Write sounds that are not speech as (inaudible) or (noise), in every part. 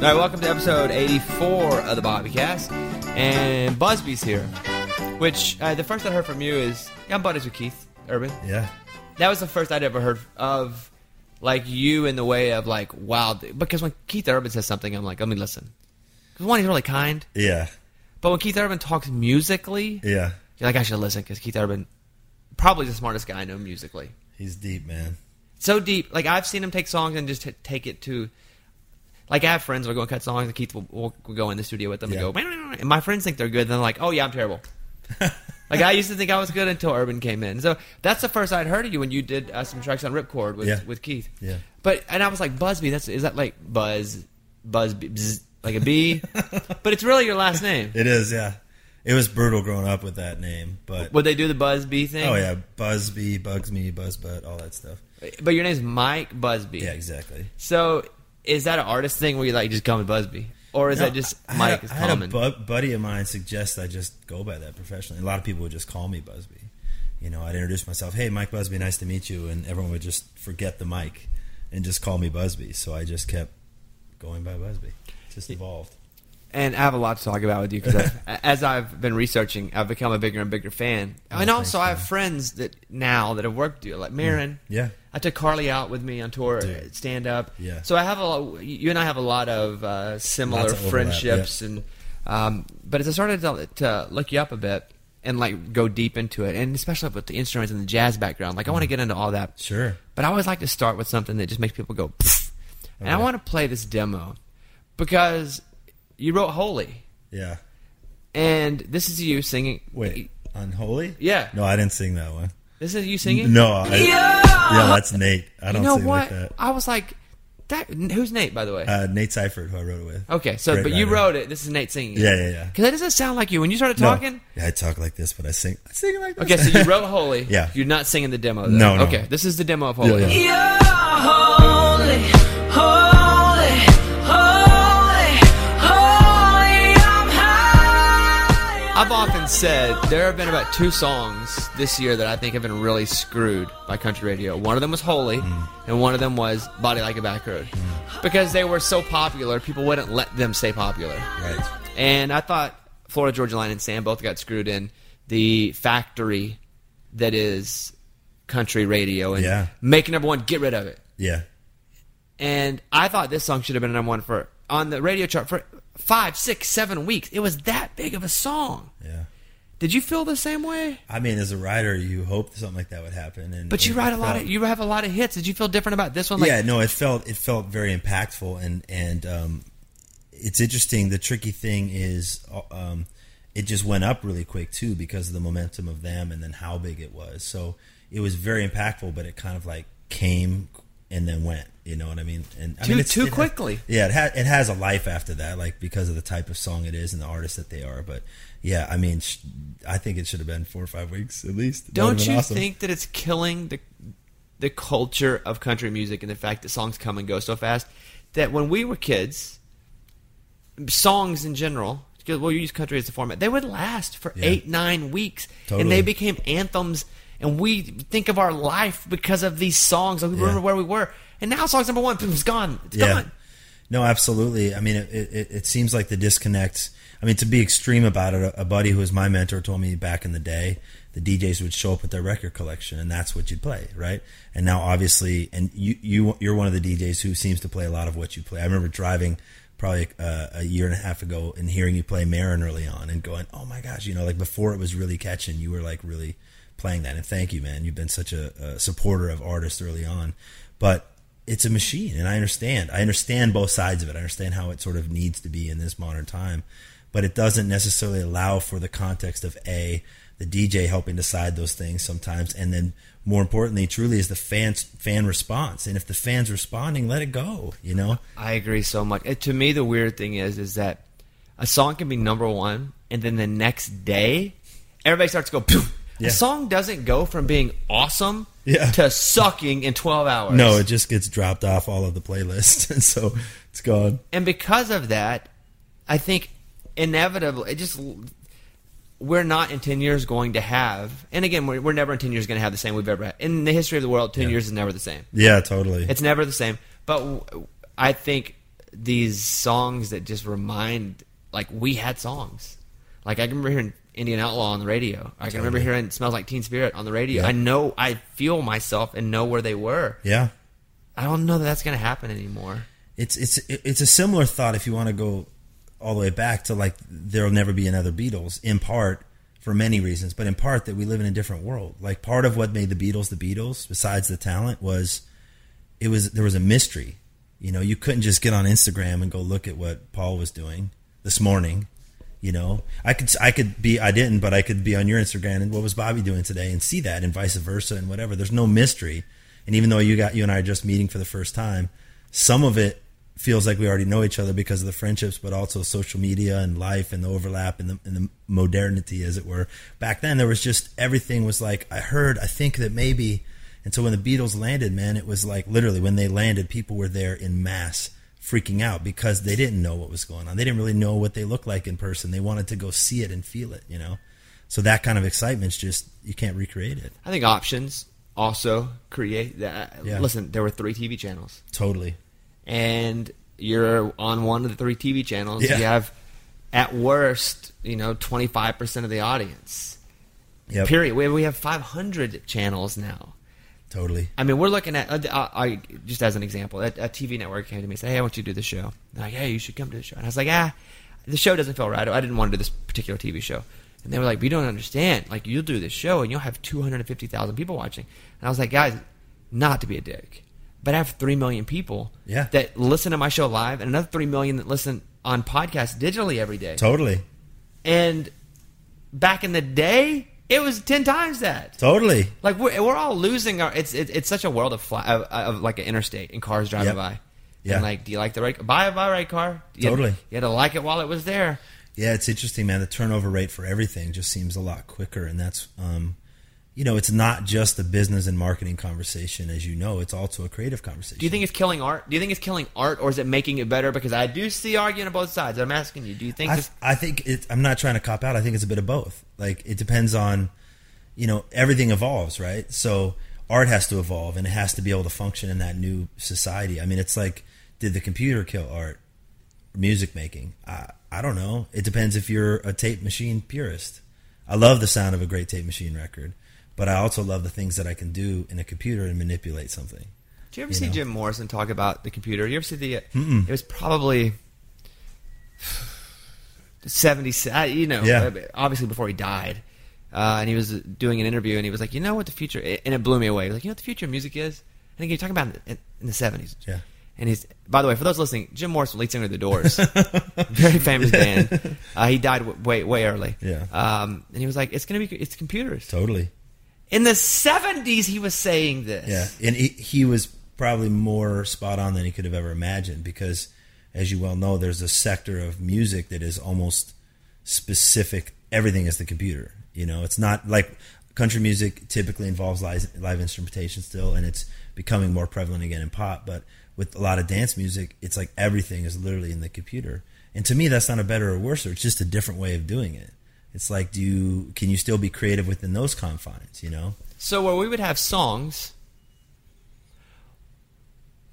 All right, welcome to episode 84 of the Bobbycast. And Busbee's here. Which, uh, the first I heard from you is, yeah, I'm buddies with Keith Urban. Yeah. That was the first I'd ever heard of, like, you in the way of, like, wow. Because when Keith Urban says something, I'm like, let me listen. Because one, he's really kind. Yeah. But when Keith Urban talks musically, Yeah. you're like, I should listen because Keith Urban, probably the smartest guy I know musically. He's deep, man. so deep. Like I've seen him take songs and just t- take it to. Like I have friends who will go and cut songs, and Keith will, will, will go in the studio with them Yeah. and go, and my friends think they're good. And they're like, oh yeah, I'm terrible. (laughs) like I used to think I was good until Urban came in. So that's the first I'd heard of you when you did uh, some tracks on Ripcord with Yeah. with Keith. Yeah. But and I was like, Busbee, that's is that like Buzz, Buzz, bzz, like a B? (laughs) but it's really your last name. It is, yeah. It was brutal growing up with that name, but Would they do the Buzz B thing? oh yeah, Busbee, Bugs Me, Buzz Buzzbutt, all that stuff. But your name's Mike Busbee. Yeah, exactly. So is that an artist thing where you like just call me Busbee, or is No, that just I Mike had, is a- I had a bu- buddy of mine suggest I just go by that professionally. A lot of people would just call me Busbee. You know, I'd introduce myself, "Hey, Mike Busbee, nice to meet you," and everyone would just forget the mic and just call me Busbee. So I just kept going by Busbee. Just evolved. and I have a lot to talk about with you because (laughs) as I've been researching, I've become a bigger and bigger fan. Oh, and Oh, also, thanks, I have man. friends that now that have worked with you, like mm. Maren. Yeah. I took Carly out with me on tour, Dude. stand up. Yeah. So I have a lot, you and I have a lot of uh, similar of overlap, friendships, and um, but as I started to, to look you up a bit and like go deep into it, and especially with the instruments and the jazz background, like I want to get into all that. Sure. But I always like to start with something that just makes people go, Pfft. and I want to play this demo because you wrote "Holy," Yeah. and this is you singing. Wait, Unholy? Yeah. No, I didn't sing that one. This is you singing. No, I, yeah, that's Nate. I don't know sing what? like that. I was like, that. Who's Nate, by the way? Uh, Nate Cyphert, who I wrote it with. okay, so Great but you writer. wrote it. This is Nate singing. Yeah, yeah, yeah. Because that doesn't sound like you when you started No. talking. Yeah, I talk like this, but I sing. I sing like this. Okay, so you wrote "Holy." (laughs) Yeah. You're not singing the demo. Though. No, no. Okay, this is the demo of "Holy." Yeah, yeah. You're holy, holy, said there have been about two songs this year that I think have been really screwed by country radio. One of them was Holy, Mm. and one of them was Body Like a Back Road. Because they were so popular, people wouldn't let them stay popular. Right. And I thought Florida Georgia Line and Sam both got screwed in the factory that is country radio and Yeah. make number one, get rid of it. Yeah. And I thought this song should have been number one for on the radio chart for five, six, seven weeks. It was that big of a song. Yeah. Did you feel the same way? I mean, as a writer, you hope something like that would happen. And But you write a lot of you have a lot of hits. Did you feel different about this one? Like, yeah, no, it felt it felt very impactful, and and um, it's interesting. The tricky thing is, um, it just went up really quick too because of the momentum of them, and then how big it was. So it was very impactful, but it kind of like came and then went. You know what I mean? And I Too- mean, it's- too it quickly. yeah, it has it has a life after that, like because of the type of song it is and the artist that they are. But yeah, I mean, sh- I think it should have been four or five weeks at least. Don't you awesome. think that it's killing the the culture of country music and the fact that songs come and go so fast? That when we were kids, songs in general, because we'll use country as a format, they would last for Yeah. eight, nine weeks, and they became anthems. And we think of our life because of these songs. Like we Yeah. remember where we were, and now song's number one. Boom, it's gone. It's Yeah. gone. No, absolutely. I mean, it, it, it seems like the disconnect. I mean, to be extreme about it, a, a buddy who was my mentor told me back in the day, the DJs would show up with their record collection, and that's what you'd play, right? And now, obviously, and you you you're one of the DJs who seems to play a lot of what you play. I remember driving probably uh, a year and a half ago and hearing you play Maren early on, and going, "Oh my gosh!" You know, like before it was really catching, you were like really playing that. And thank you, man. You've been such a, a supporter of artists early on, but it's a machine and i understand i understand both sides of it i understand how it sort of needs to be in this modern time but it doesn't necessarily allow for the context of a the dj helping decide those things sometimes and then more importantly truly is the fans fan response and if the fans responding let it go you know I agree so much. To me, the weird thing is, is that a song can be number one, and then the next day, everybody starts to go. Poof. Yeah. A song doesn't go from being awesome Yeah. to sucking in twelve hours. no it just gets dropped off all of the playlist (laughs) and so it's gone and because of that, I think inevitably, it just we're not in ten years going to have. And again, we're, we're never in ten years going to have the same we've ever had in the history of the world. Ten Yeah. years is never the same. yeah totally It's never the same. But w- I think these songs that just remind like we had songs. Like I can remember hearing Indian Outlaw on the radio. I can remember hearing Smells Like Teen Spirit on the radio. Yeah. I know I feel myself and know where they were. Yeah. I don't know that that's going to happen anymore. It's it's it's a similar thought if you want to go all the way back to like there'll never be another Beatles in part for many reasons, but in part that we live in a different world. Like part of what made the Beatles the Beatles, besides the talent, was it was there was a mystery. You know, you couldn't just get on Instagram and go look at what Paul was doing this morning. You know, I could I could be I didn't, but I could be on your Instagram and what was Bobby doing today and see that and vice versa and whatever. There's no mystery. And even though you got you and I are just meeting for the first time, some of it feels like we already know each other because of the friendships, but also social media and life and the overlap and the, and the modernity, as it were. Back then, there was just everything was like I heard, I think that maybe, and so when the Beatles landed, man, it was like literally when they landed, people were there in mass, freaking out because they didn't know what was going on. They didn't really know what they looked like in person. They wanted to go see it and feel it, you know. So that kind of excitement's just you can't recreate it. I think options also create that. Yeah. Listen, there were three TV channels, Totally. And you're on one of the three TV channels. Yeah. You have, at worst, you know, 25% of the audience. Yep. Period. We, we have 500 channels now. Totally. I mean, we're looking at. Uh, I, I just as an example, a, a TV network came to me and said, "Hey, I want you to do the show." They're like, "Hey, you should come to the show." And I was like, "Ah, the show doesn't feel right. I didn't want to do this particular TV show." And they were like, "We don't understand. Like, you'll do this show and you'll have two hundred and fifty thousand people watching." And I was like, "Guys, not to be a dick, but I have three million people Yeah. that listen to my show live, and another three million that listen on podcasts digitally every day." Totally. And back in the day, it was ten times that. Totally. Like we're, we're all losing our. It's it, it's such a world of fly, of, of like an interstate and cars driving Yep. by. Yeah. And like, do you like the right? Buy a buy right car. You had- Totally. you had to like it while it was there. Yeah, it's interesting, man. The turnover rate for everything just seems a lot quicker, and that's, um, you know, it's not just a business and marketing conversation, as you know. It's also a creative conversation. Do you think it's killing art? Do you think it's killing art, or is it making it better? Because I do see arguing on both sides. I'm asking you. Do you think? I, I think it, I'm not trying to cop out. I think it's a bit of both. Like it depends on, you know, everything evolves, right? So art has to evolve, and it has to be able to function in that new society. I mean, it's like, did the computer kill art, music making? I, I don't know. It depends if you're a tape machine purist. I love the sound of a great tape machine record, but I also love the things that I can do in a computer and manipulate something. do you ever you see know. Jim Morrison talk about the computer? You ever see the? It was probably. 70s, uh, you know, Yeah. obviously before he died. Uh, and he was doing an interview, and he was like, "You know what the future?" And it blew me away. He was like, "You know what the future of music is?" And again, you're talking about in, in the '70s. Yeah. And he's, by the way, for those listening, Jim Morrison, lead singer of the Doors, (laughs) very famous band. (laughs) Uh, he died w- way way early. Yeah. Um, and he was like, "It's gonna be, it's computers." Totally. In the '70s, he was saying this. Yeah, and he, he was probably more spot on than he could have ever imagined because, as you well know, there's a sector of music that is almost specific. Everything is the computer. You know, it's not like country music typically involves live, live instrumentation still, and it's becoming more prevalent again in pop. But with a lot of dance music, it's like everything is literally in the computer. And to me, that's not a better or worse. or It's just a different way of doing it. It's like, do you can you still be creative within those confines? You know? So where we would have songs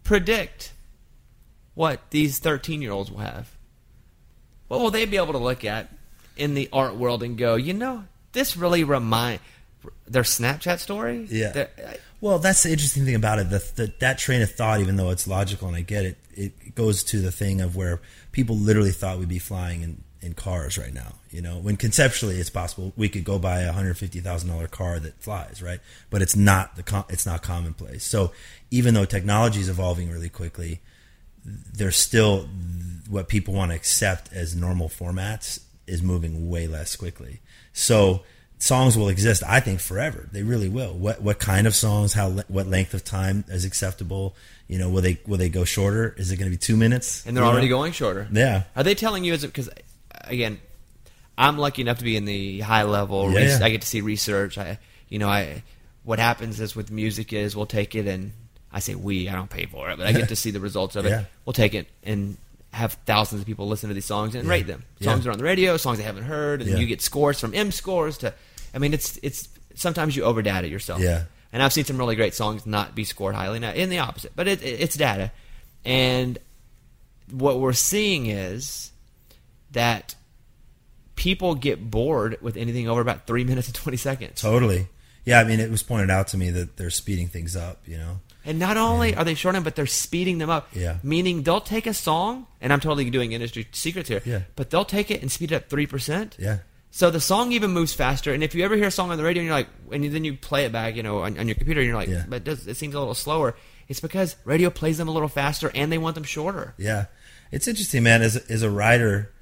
predict what these 13 year olds will have. What will they be able to look at in the art world and go, you know, this really remind their Snapchat story? Yeah. Their- Well, that's the interesting thing about it. The, the, that train of thought, even though it's logical and I get it, it goes to the thing of where people literally thought we'd be flying in, in cars right now. You know, when conceptually it's possible we could go buy a hundred fifty thousand dollar car that flies, right? But it's not the com- it's not commonplace. So even though technology is evolving really quickly, there's still what people want to accept as normal formats is moving way less quickly. So songs will exist, I think, forever. They really will. What what kind of songs? How what length of time is acceptable? You know, will they will they go shorter? Is it going to be two minutes? and they're already know? going shorter. Yeah. Are they telling you as because again, I'm lucky enough to be in the high level. Yeah. I get to see research. I, you know, I what happens is with music is we'll take it and I say we. I don't pay for it, but I get to (laughs) see the results of it. Yeah. We'll take it and have thousands of people listen to these songs and Yeah. rate them. Yeah. Songs are on the radio, songs they haven't heard, and Yeah. you get scores from M scores to. I mean, it's it's sometimes you over data yourself. Yeah. And I've seen some really great songs not be scored highly. Now, in the opposite, but it, it, it's data, and what we're seeing is that people get bored with anything over about three (laughs) minutes and 20 seconds. Totally. Yeah, I mean, it was pointed out to me that they're speeding things up. You know. And not only are they shortening, but they're speeding them up. Yeah. Meaning they'll take a song, and I'm totally doing industry secrets here. Yeah. But they'll take it and speed it up three percent. Yeah. So the song even moves faster. And if you ever hear a song on the radio and you're like, and then you play it back, you know, on, on your computer, and you're like, Yeah. but it, does, it seems a little slower. It's because radio plays them a little faster, and they want them shorter. Yeah, it's interesting, man. As as a writer,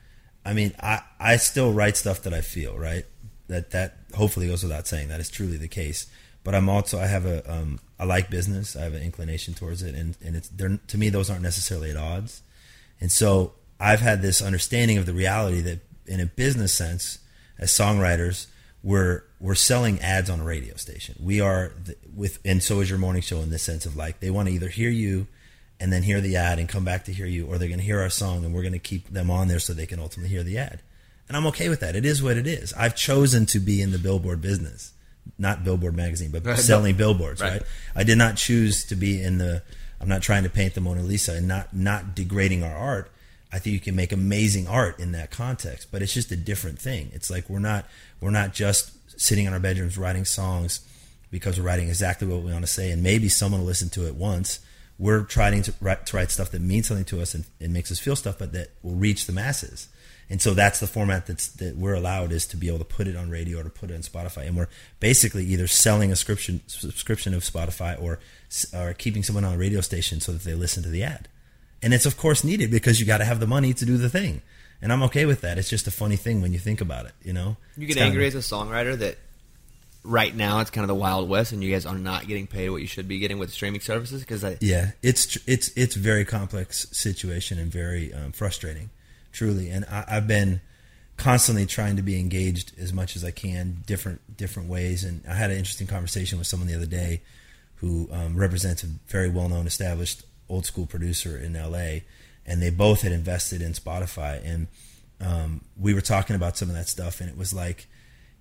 I mean, I I still write stuff that I feel right. That that hopefully goes without saying. That is truly the case. But I'm also I have a um I like business. I have an inclination towards it, and and it's they're to me those aren't necessarily at odds. And so I've had this understanding of the reality that in a business sense, as songwriters, we're we're selling ads on a radio station. We are the, with, and so is your morning show in the sense of like they want to either hear you and then hear the ad and come back to hear you, or they're going to hear our song and we're going to keep them on there so they can ultimately hear the ad. And I'm okay with that. It is what it is. I've chosen to be in the billboard business, not Billboard magazine, but (laughs) Right. selling billboards. Right. Right. I did not choose to be in the. I'm not trying to paint the Mona Lisa and not not degrading our art. I think you can make amazing art in that context, but it's just a different thing. It's like we're not we're not just sitting in our bedrooms writing songs because we're writing exactly what we want to say, and maybe someone will listen to it once. We're trying to write, to write stuff that means something to us and, and makes us feel stuff, but that will reach the masses. And so that's the format that's that we're allowed is to be able to put it on radio or to put it on Spotify, and we're basically either selling a subscription subscription of Spotify or or keeping someone on a radio station so that they listen to the ad. And it's of course needed because you got to have the money to do the thing. And I'm okay with that. It's just a funny thing when you think about it, you know. You get angry as a songwriter that right now it's kind of the wild west, and you guys are not getting paid what you should be getting with streaming services because. Yeah, it's it's it's very complex situation and very um, frustrating, truly. And I, I've been constantly trying to be engaged as much as I can, different different ways. And I had an interesting conversation with someone the other day who um, represents a very well known, established old school producer in L.A. And they both had invested in Spotify, and um, we were talking about some of that stuff, and it was like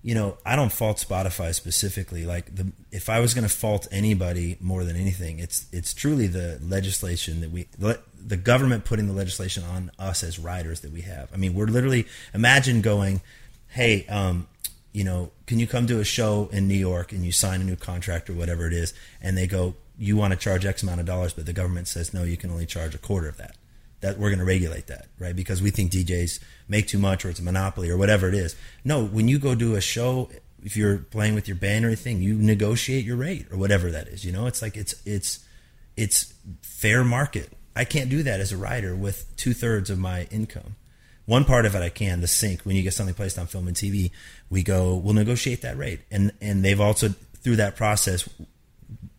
you know, I don't fault Spotify specifically. Like the if I was going to fault anybody more than anything, it's it's truly the legislation that we the, the government putting the legislation on us as writers that we have. I mean, we're literally imagine going, "Hey, um, you know, can you come to a show in New York and you sign a new contract or whatever it is?" And they go, "You want to charge X amount of dollars," but the government says, "No, you can only charge a quarter of that." That we're going to regulate that, right? Because we think DJs make too much or it's a monopoly or whatever it is. No, when you go do a show, if you're playing with your band or anything, you negotiate your rate or whatever that is. You know, it's like it's it's it's fair market. I can't do that as a writer with two thirds of my income. One part of it I can, the sync. When you get something placed on film and TV, we go, we'll negotiate that rate, and and they've also through that process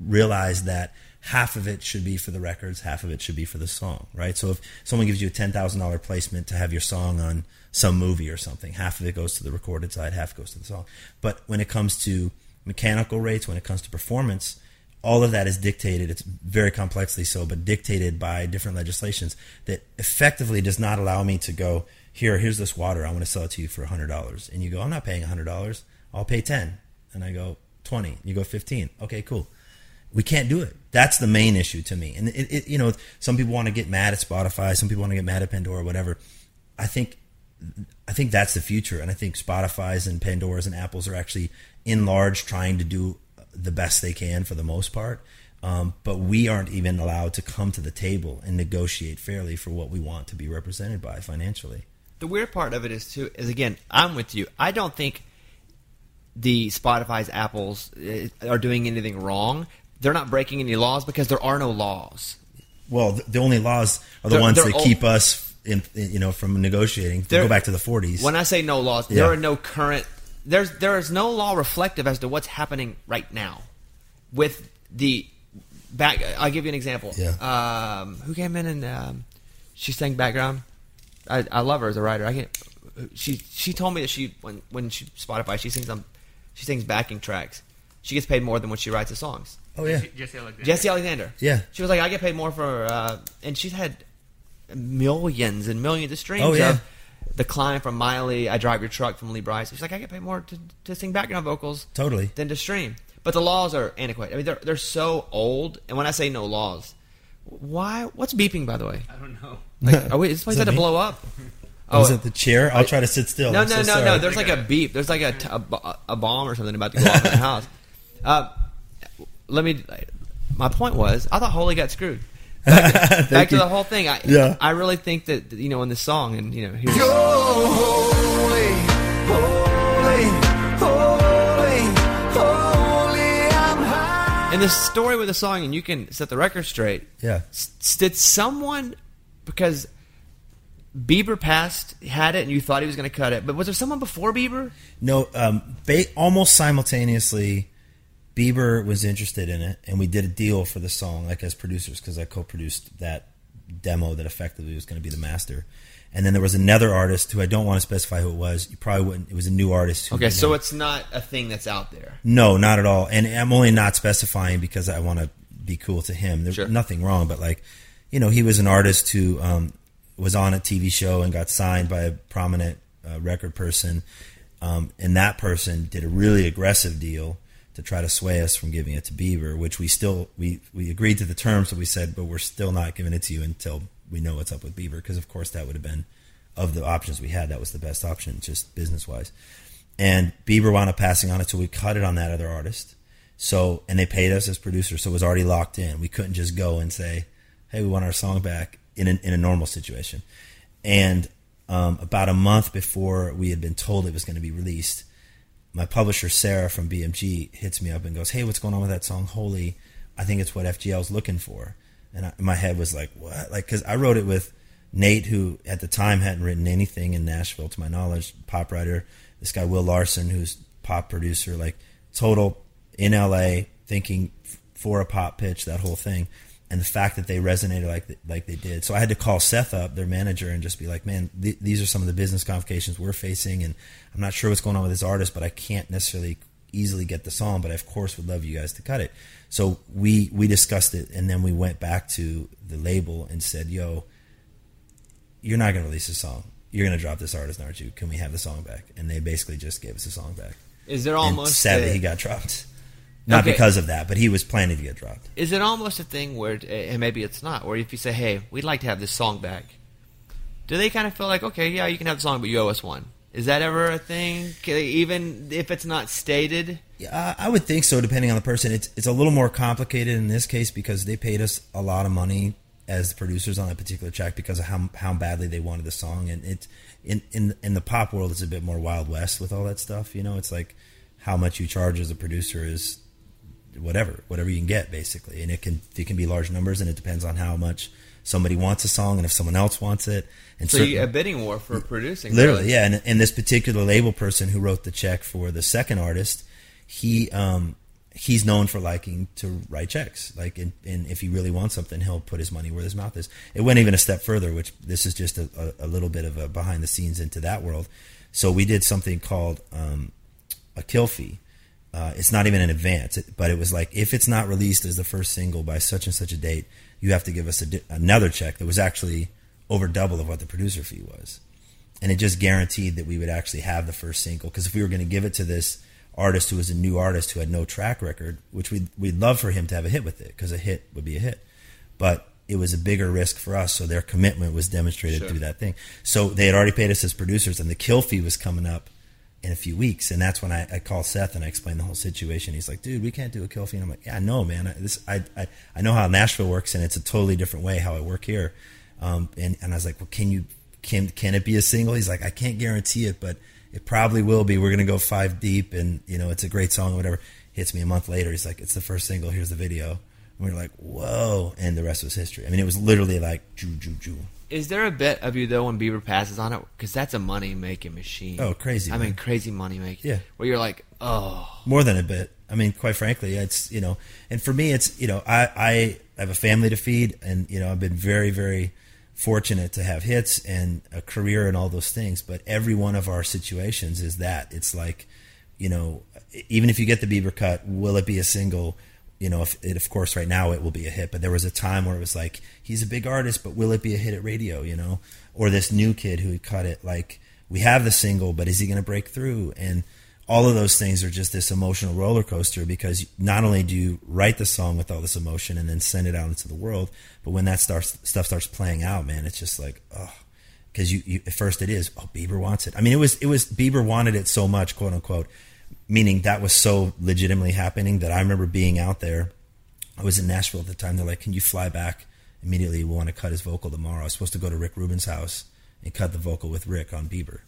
realized that half of it should be for the records, half of it should be for the song, right? So if someone gives you a ten thousand dollar placement to have your song on some movie or something, half of it goes to the recorded side, half goes to the song. But when it comes to mechanical rates, when it comes to performance, all of that is dictated. It's very complexly so, but dictated by different legislations that effectively does not allow me to go here. Here's this water. I want to sell it to you for hundred dollars, and you go, I'm not paying hundred dollars. I'll pay ten, and I go twenty. You go fifteen. Okay, cool we can't do it. That's the main issue to me. And it, it, you know, some people want to get mad at Spotify, some people want to get mad at Pandora, whatever. I think, I think that's the future, and I think Spotify's and Pandora's and Apple's are actually in large trying to do the best they can for the most part. Um, but we aren't even allowed to come to the table and negotiate fairly for what we want to be represented by financially. The weird part of it is too is again, I'm with you. I don't think the Spotify's, Apple's uh, are doing anything wrong. They're not breaking any laws because there are no laws. Well, the, only laws are the They're- ones they're that keep us, in, you know, from negotiating. Go back to the 40s. When I say no laws, Yeah. there are no current. There's there is no law reflective as to what's happening right now with the back. I'll give you an example. Yeah. Um, who came in and um, she sang background. I, I love her as a writer. I can't. She she told me that she when when she Spotify she sings on she sings backing tracks. She gets paid more than when she writes the songs. Oh yeah, Jessi Alexander. Jessi Alexander. Yeah. She was like, I get paid more for, uh, and she's had millions and millions of streams Oh, yeah. of The Climb from Miley, I Drive Your Truck from Lee Brice. She's like, I get paid more to, to sing background vocals totally. than to stream. But the laws are antiquated. I mean, they're, they're so old. And when I say no laws, Why? What's beeping, by the way? I don't know. Like, are we, is this place Is had that to blow up? Is it the chair? I'll try to sit still. No, I'm no, so no, sorry. no. There's like a beep. There's like a, t- a, bo- a bomb or something about to go off in the (laughs) house. Uh, let me. My point was, I thought Holy got screwed. (laughs) Back to, back to the whole thing. I, Yeah. I really think that you know in the song, and you know, here's, holy, holy, holy, holy, I'm high. in the story with the song, and you can set the record straight. Yeah. S- Did someone because Bieber passed had it, and you thought he was going to cut it, but was there someone before Bieber? No, um, ba- almost simultaneously, Bieber was interested in it, and we did a deal for the song, like as producers, because I co-produced that demo that effectively was going to be the master. And then there was another artist who I don't want to specify who it was. You probably wouldn't. It was a new artist. Who Okay, so it. it's not a thing that's out there. No, not at all. And I'm only not specifying because I want to be cool to him. There's Sure. nothing wrong, but like, you know, he was an artist who um, was on a TV show and got signed by a prominent uh, record person, um, and that person did a really aggressive deal to try to sway us from giving it to Bieber, which we still we we agreed to the terms, that we said, but we're still not giving it to you until we know what's up with Bieber, because of course that would have been of the options we had, that was the best option, just business wise. And Bieber wound up passing on it, so we cut it on that other artist. So, and they paid us as producers, so it was already locked in. We couldn't just go and say, "Hey, we want our song back" in a, in a normal situation. And um, about a month before we had been told it was going to be released, my publisher Sarah from BMG hits me up and goes, "Hey, what's going on with that song? Holy, I think it's what FGL's looking for." And I, my head was like, "What?" Like, because I wrote it with Nate, who at the time hadn't written anything in Nashville, to my knowledge, pop writer. This guy Will Larsen, who's pop producer, like total in LA, thinking for a pop pitch, that whole thing. And the fact that they resonated like th- like they did, so I had to call Seth up, their manager, and just be like, "Man, th- these are some of the business complications we're facing, and I'm not sure what's going on with this artist, but I can't necessarily easily get the song, but I of course would love you guys to cut it." So we we discussed it, and then we went back to the label and said, "Yo, you're not going to release this song. You're going to drop this artist, aren't you? Can we have the song back?" And they basically just gave us the song back. Is there and almost sadly, a- he got dropped. Not Okay. because of that, but he was planning to get dropped. Is it almost a thing where, eh, and maybe it's not, where if you say, "Hey, we'd like to have this song back," do they kind of feel like, "Okay, yeah, you can have the song, but you owe us one"? Is that ever a thing? Even if it's not stated, Yeah, I would think so, depending on the person. It's it's a little more complicated in this case because they paid us a lot of money as producers on a particular track because of how how badly they wanted the song, and it in in in the pop world, it's a bit more wild west with all that stuff. You know, it's like how much you charge as a producer is whatever whatever you can get basically, and it can it can be large numbers, and it depends on how much somebody wants a song and if someone else wants it. And so certain- a bidding war for producing. Literally, really. yeah. And, and this particular label person who wrote the check for the second artist, he um, he's known for liking to write checks. Like, and, and if he really wants something, he'll put his money where his mouth is. It went even a step further, which this is just a, a, a little bit of a behind the scenes into that world. So we did something called um, a kill fee. Uh, it's not even in advance, it, but it was like if it's not released as the first single by such and such a date, you have to give us a di- another check that was actually over double of what the producer fee was, and it just guaranteed that we would actually have the first single. Because if we were going to give it to this artist who was a new artist who had no track record, which we'd we'd love for him to have a hit with it, because a hit would be a hit, but it was a bigger risk for us, so their commitment was demonstrated Sure. through that thing. So they had already paid us as producers, and the kill fee was coming up in a few weeks, and that's when I, I called Seth and I explain the whole situation. He's like, "Dude, we can't do a kill fee." And I'm like, "Yeah, I know, man. I, this I, I I know how Nashville works, and it's a totally different way how I work here." Um, and and I was like, "Well, can you can can it be a single?" He's like, "I can't guarantee it, but it probably will be. We're gonna go five deep, and you know, it's a great song, or whatever." Hits me a month later. He's like, "It's the first single. Here's the video." And we were like, "Whoa!" And the rest was history. I mean, it was literally like, "Ju ju ju." Is there a bit of you though when Bieber passes on it? Because that's a money making machine. Oh, crazy, I man. mean, crazy money making. Yeah. Where you're like, oh, more than a bit. I mean, quite frankly, it's you know, and for me, it's you know, I I have a family to feed, and you know, I've been very very fortunate to have hits and a career and all those things. But every one of our situations is that it's like, you know, even if you get the Bieber cut, will it be a single? You know, if it, of course, right now it will be a hit. But there was a time where it was like, he's a big artist, but will it be a hit at radio? You know, or this new kid who cut it, like we have the single, but is he going to break through? And all of those things are just this emotional roller coaster because not only do you write the song with all this emotion and then send it out into the world, but when that starts stuff starts playing out, man, it's just like oh, because you, you at first it is oh Bieber wants it. I mean, it was it was Bieber wanted it so much, quote unquote, meaning that was so legitimately happening that I remember being out there. I was in Nashville at the time. They're like, "Can you fly back immediately? We want to cut his vocal tomorrow." I was supposed to go to Rick Rubin's house and cut the vocal with Rick on Bieber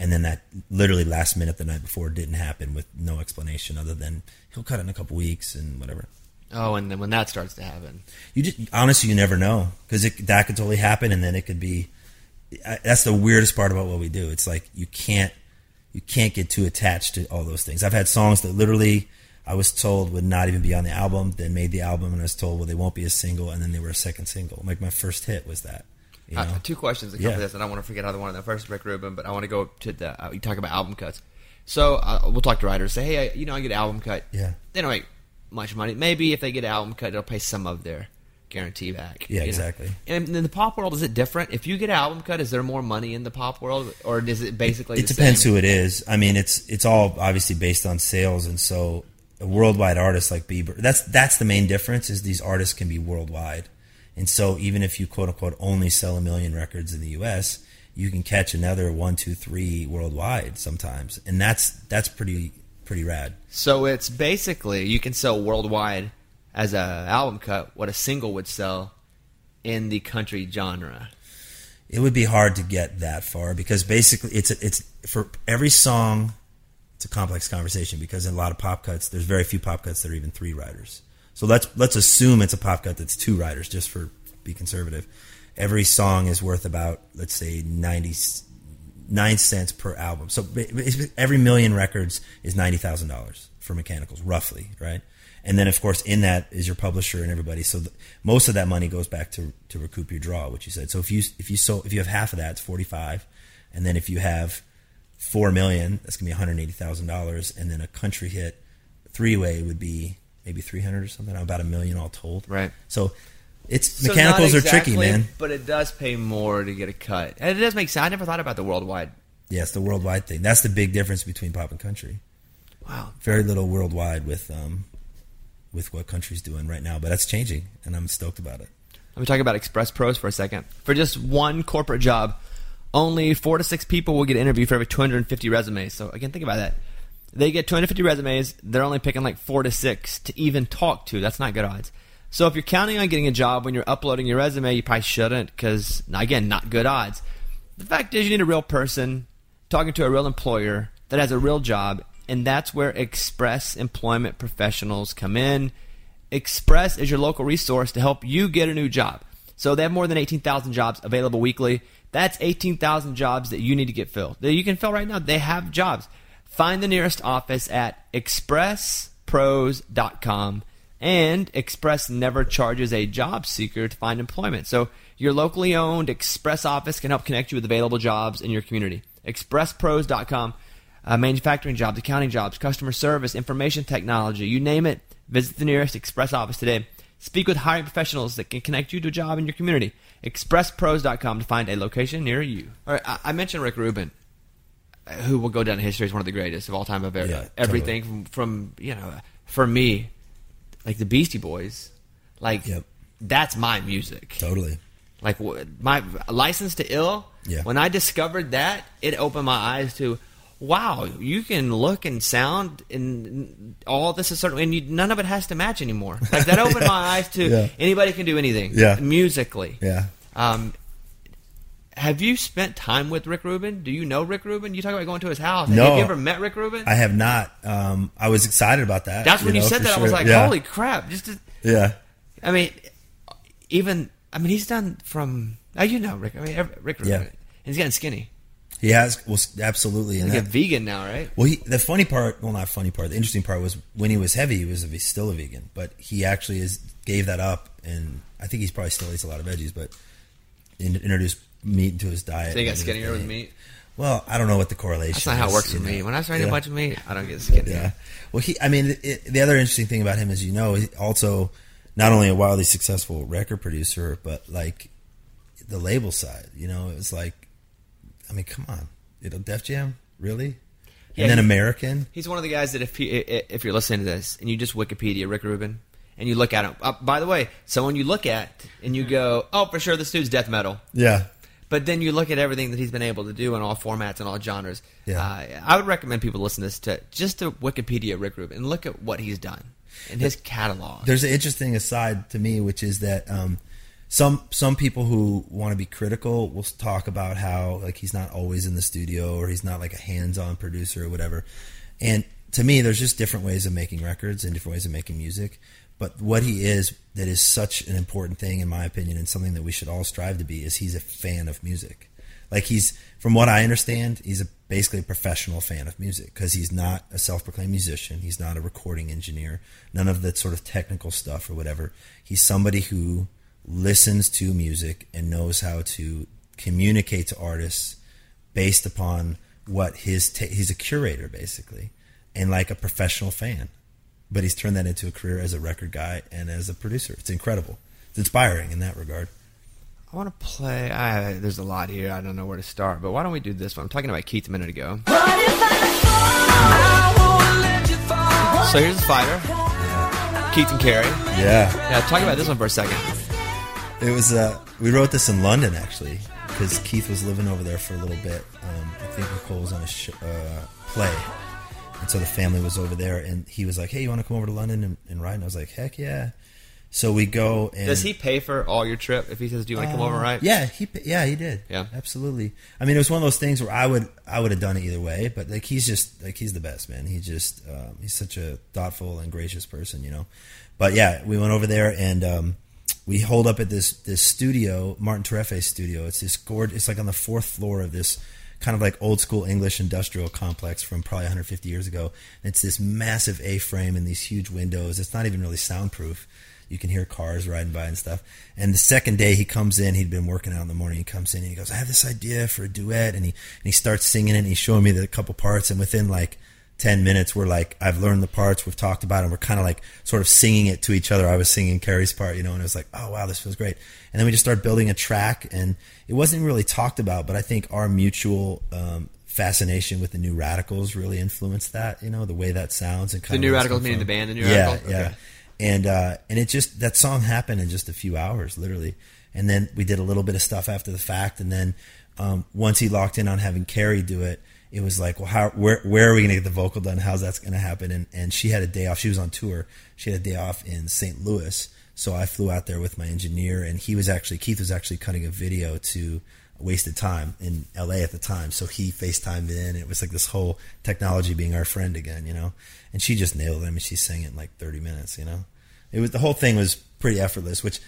and then that literally last minute the night before didn't happen with no explanation other than he'll cut it in a couple weeks and whatever. Oh, and then when that starts to happen, You just honestly you never know because that could totally happen and then it could be. I- That's the weirdest part about what we do. It's like you can't you can't get too attached to all those things. I've had songs that literally I was told would not even be on the album, then made the album, and I was told well they won't be a single, and then they were a second single. Like my first hit was that. You know? Uh, two questions that come Yeah. this, and I don't want to forget either one of them. First, Rick Rubin, but I want to go to the uh, you talk about album cuts. So uh, we'll talk to writers. Say, hey, I, you know, I get an album cut. Yeah. They don't make much money. Maybe if they get an album cut, it'll pay some of their guarantee back. Yeah, you know? exactly. And in the pop world, is it different? If you get an album cut, is there more money in the pop world, or is it basically? it the depends same? who it is. I mean, it's it's all obviously based on sales, and so a worldwide artist like Bieber, that's that's the main difference. Is these artists can be worldwide, and so even if you quote unquote only sell a million records in the U.S., you can catch another one, two, three worldwide sometimes, and that's that's pretty pretty rad. So it's basically you can sell worldwide as a album cut what a single would sell in the country genre. It would be hard to get that far because basically it's it's for every song. It's a complex conversation because in a lot of pop cuts, there's very few pop cuts that are even three writers. So let's let's assume it's a pop cut that's two writers, just for be conservative. Every song is worth about let's say ninety nine cents per album. So every million records is ninety thousand dollars for mechanicals, roughly, right? And then of course in that is your publisher and everybody. So the, most of that money goes back to to recoup your draw, which you said. So if you if you so if you have half of that, it's forty five, and then if you have four million, that's gonna be one hundred eighty thousand dollars, and then a country hit three way would be maybe three hundred or something, about a million all told. Right. So it's So mechanicals not are tricky, man. But it does pay more to get a cut. And it does make sense. I never thought about the worldwide. Yeah, it's the worldwide thing. That's the big difference between pop and country. Wow. Very little worldwide with um with what country's doing right now, but that's changing, and I'm stoked about it. Let me talk about Express Pros for a second. For just one corporate job, only four to six people will get interviewed for every 250 resumes. So again, think about that. They get 250 resumes. They're only picking like four to six to even talk to. That's not good odds. So if you're counting on getting a job when you're uploading your resume, you probably shouldn't because again, not good odds. The fact is, you need a real person talking to a real employer that has a real job, and that's where Express Employment Professionals come in. Express is your local resource to help you get a new job. So they have more than 18,000 jobs available weekly. That's 18,000 jobs that you need to get filled. That you can fill right now. They have jobs. Find the nearest office at expresspros.com. And Express never charges a job seeker to find employment. So your locally owned Express office can help connect you with available jobs in your community. Expresspros.com. Uh, manufacturing jobs, accounting jobs, customer service, information technology, you name it. Visit the nearest Express office today. Speak with hiring professionals that can connect you to a job in your community. ExpressPros.com to find a location near you. All right, I, I mentioned Rick Rubin, uh, who will go down in history as one of the greatest of all time of era. Yeah, Everything from, from, you know, for me, like the Beastie Boys, like Yep. that's my music. Totally. Like my license to ill. Yeah. When I discovered that, it opened my eyes to, wow, you can look and sound and all this is certain, and you, none of it has to match anymore. (laughs) Like that opened my eyes to Yeah. anybody can do anything. Yeah. Musically. Yeah. Um, have you spent time with Rick Rubin? Do you know Rick Rubin? You talk about going to his house. No. Have you ever met Rick Rubin? I have not. Um, I was excited about that. That's when you, know, said for that. I was like, Yeah. holy crap! Just, to, Yeah. I mean, even I mean, he's done from. Oh, you know, Rick. I mean, Rick Rubin. Yeah. He's getting skinny. He has. Well, absolutely. And He's a vegan now, right? well, he, the funny part. Well, not funny part. The interesting part was when he was heavy, he was still a vegan, but he actually is gave that up, and I think he's probably still eats a lot of veggies, but in, introduced meat into his diet. So he got skinnier with meat. Well, I don't know what the correlation. Is. That's not how it works for me. When I start eating Yeah. a bunch of meat, I don't get skinny. Yeah. Well, he. I mean, it, the other interesting thing about him is, you know, also not only a wildly successful record producer, but like the label side. You know, it was like, I mean, come on, you know, Def Jam, really? Yeah, and then American. He's one of the guys that if he, if you're listening to this and you just Wikipedia Rick Rubin and you look at him. Uh, by the way, someone you look at and you go, "Oh, for sure, this dude's death metal." Yeah, But then you look at everything that he's been able to do in all formats and all genres. Yeah. Uh, I would recommend people listen to this to just to Wikipedia Rick Rubin and look at what he's done in his catalog. there's an interesting aside to me, which is that um, some some people who want to be critical will talk about how like he's not always in the studio or he's not like a hands-on producer or whatever. And to me, there's just different ways of making records and different ways of making music. But what he is that is such an important thing, in my opinion, and something that we should all strive to be, is he's a fan of music. Like he's, from what I understand, he's a, basically a professional fan of music because he's not a self-proclaimed musician. He's not a recording engineer. None of that sort of technical stuff or whatever. He's somebody who listens to music and knows how to communicate to artists based upon what his ta- he's a curator basically and like a professional fan but he's turned that into a career as a record guy and as a producer it's incredible it's inspiring in that regard I want to play. I, there's a lot here. I don't know where to start, but why don't we do this one? I'm talking about Keith a minute ago. So here's the fighter, Keith and Carrie. yeah Yeah, talk about this one for a second. It was uh we wrote this in london actually because keith was living over there for a little bit um, i think nicole was on a sh- uh, play and so the family was over there and he was like hey you want to come over to london and, and ride and i was like heck yeah so we go and Does he pay for all your trip if he says, "Do you want to come over?" Uh, Right? Yeah, he yeah he did. Yeah. absolutely. I mean, it was one of those things where I would I would have done it either way, but like he's just like he's the best man. He just um, he's such a thoughtful and gracious person, you know. But yeah, we went over there and um, we hold up at this this studio, Martin Terefe's studio. It's this gorgeous. It's like on the fourth floor of this kind of like old school English industrial complex from probably 150 years ago. And it's this massive A frame and these huge windows. It's not even really soundproof you can hear cars riding by and stuff. And the second day he comes in, he'd been working out in the morning. He comes in and he goes, "I have this idea for a duet," and he and he starts singing it. and He's showing me the couple parts, and within like ten minutes, we're like, I've learned the parts, we've talked about, it, and we're kind of like sort of singing it to each other. I was singing Carrie's part, you know, and it was like, oh wow, this feels great. And then we just started building a track, and it wasn't really talked about, but I think our mutual um, fascination with the New Radicals really influenced that. You know, the way that sounds and kind of The New Radicals meaning the band, the New yeah, Radicals? Yeah, Okay. and uh, and it just that song happened in just a few hours, literally. And then we did a little bit of stuff after the fact, and then um, once he locked in on having Carrie do it, it was like, well, how where where are we going to get the vocal done? How's that going to happen? And and she had a day off. She was on tour. She had a day off in St. Louis, so I flew out there with my engineer, and he was actually Keith was actually cutting a video to Wasted Time in LA at the time. So he FaceTimed in. And it was like this whole technology being our friend again, you know. And she just nailed it. I mean, she sang it in like 30 minutes, you know. It was the whole thing was pretty effortless, which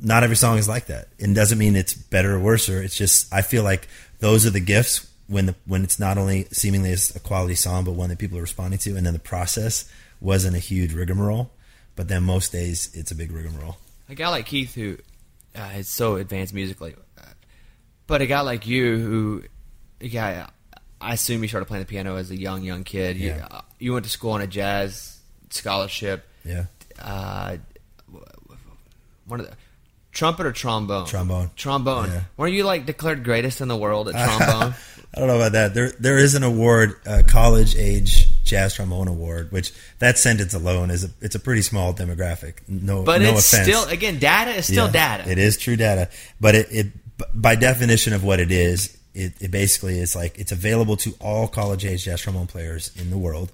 not every song is like that. It doesn't mean it's better or worse. Or it's just I feel like those are the gifts when the when it's not only seemingly a quality song, but one that people are responding to, and then the process wasn't a huge rigmarole. But then most days it's a big rigmarole. A guy like Keith who uh, is so advanced musically, uh, but a guy like you who, a guy, I assume you started playing the piano as a young young kid. You, Yeah. uh, you went to school on a jazz scholarship. Yeah. Uh, one of the trumpet or trombone. Trombone. Trombone. Yeah. Were you like declared greatest in the world at trombone? (laughs) I don't know about that. There, there is an award, uh, college age jazz trombone award, which that sentence alone is a, it's a pretty small demographic. No, but no it's offense. still again data is still Yeah, data. It is true data, but it, it by definition of what it is, it, it basically is like it's available to all college age jazz trombone players in the world,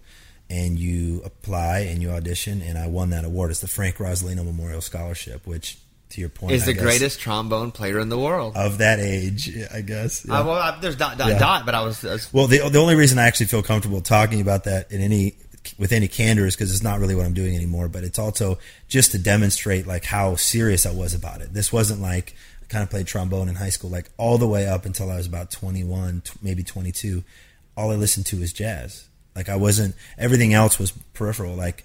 and you apply and you audition, and I won that award. It's the Frank Rosolino Memorial Scholarship, which to your point Is I the guess, greatest trombone player in the world. of that age, I guess. yeah. Uh, well, I, there's dot dot Yeah. dot, but I was, I was Well, the the only reason I actually feel comfortable talking about that in any with any candor is because it's not really what I'm doing anymore. But it's also just to demonstrate like how serious I was about it. This wasn't like I kind of played trombone in high school, like all the way up until I was about 21, t- maybe 22. All I listened to was jazz. Like I wasn't everything else was peripheral. Like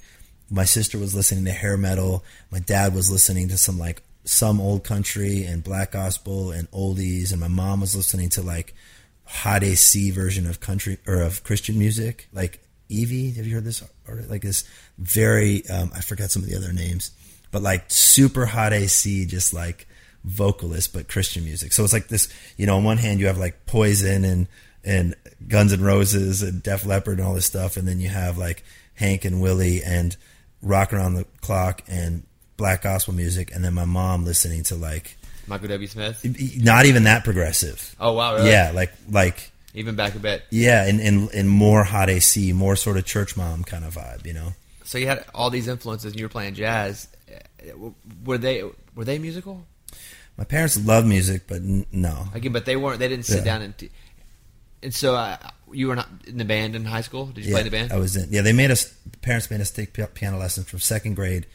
my sister was listening to hair metal. My dad was listening to some like some old country and black gospel and oldies, and my mom was listening to like hot AC version of country or of Christian music, like Evie. Have you heard this? Or like this very um, I forgot some of the other names, but like super hot AC, just like vocalist, but Christian music. So it's like this. You know, on one hand you have like Poison and and Guns and Roses and Def Leppard and all this stuff, and then you have like Hank and Willie and Rock Around the Clock and black gospel music, and then my mom listening to like Michael W. Smith. not even that progressive. Oh wow, really? Yeah, like like Even back a bit. yeah, and, and and more hot AC, more sort of church mom kind of vibe, you know. So you had all these influences, and you were playing jazz. Were they were they musical? My parents love music, but n- no. Again, but they weren't. They didn't sit Yeah. down and. T- and so uh, you were not in the band in high school. Did you yeah, play in the band? I was in. Yeah, they made us. Parents made us take piano lessons from second grade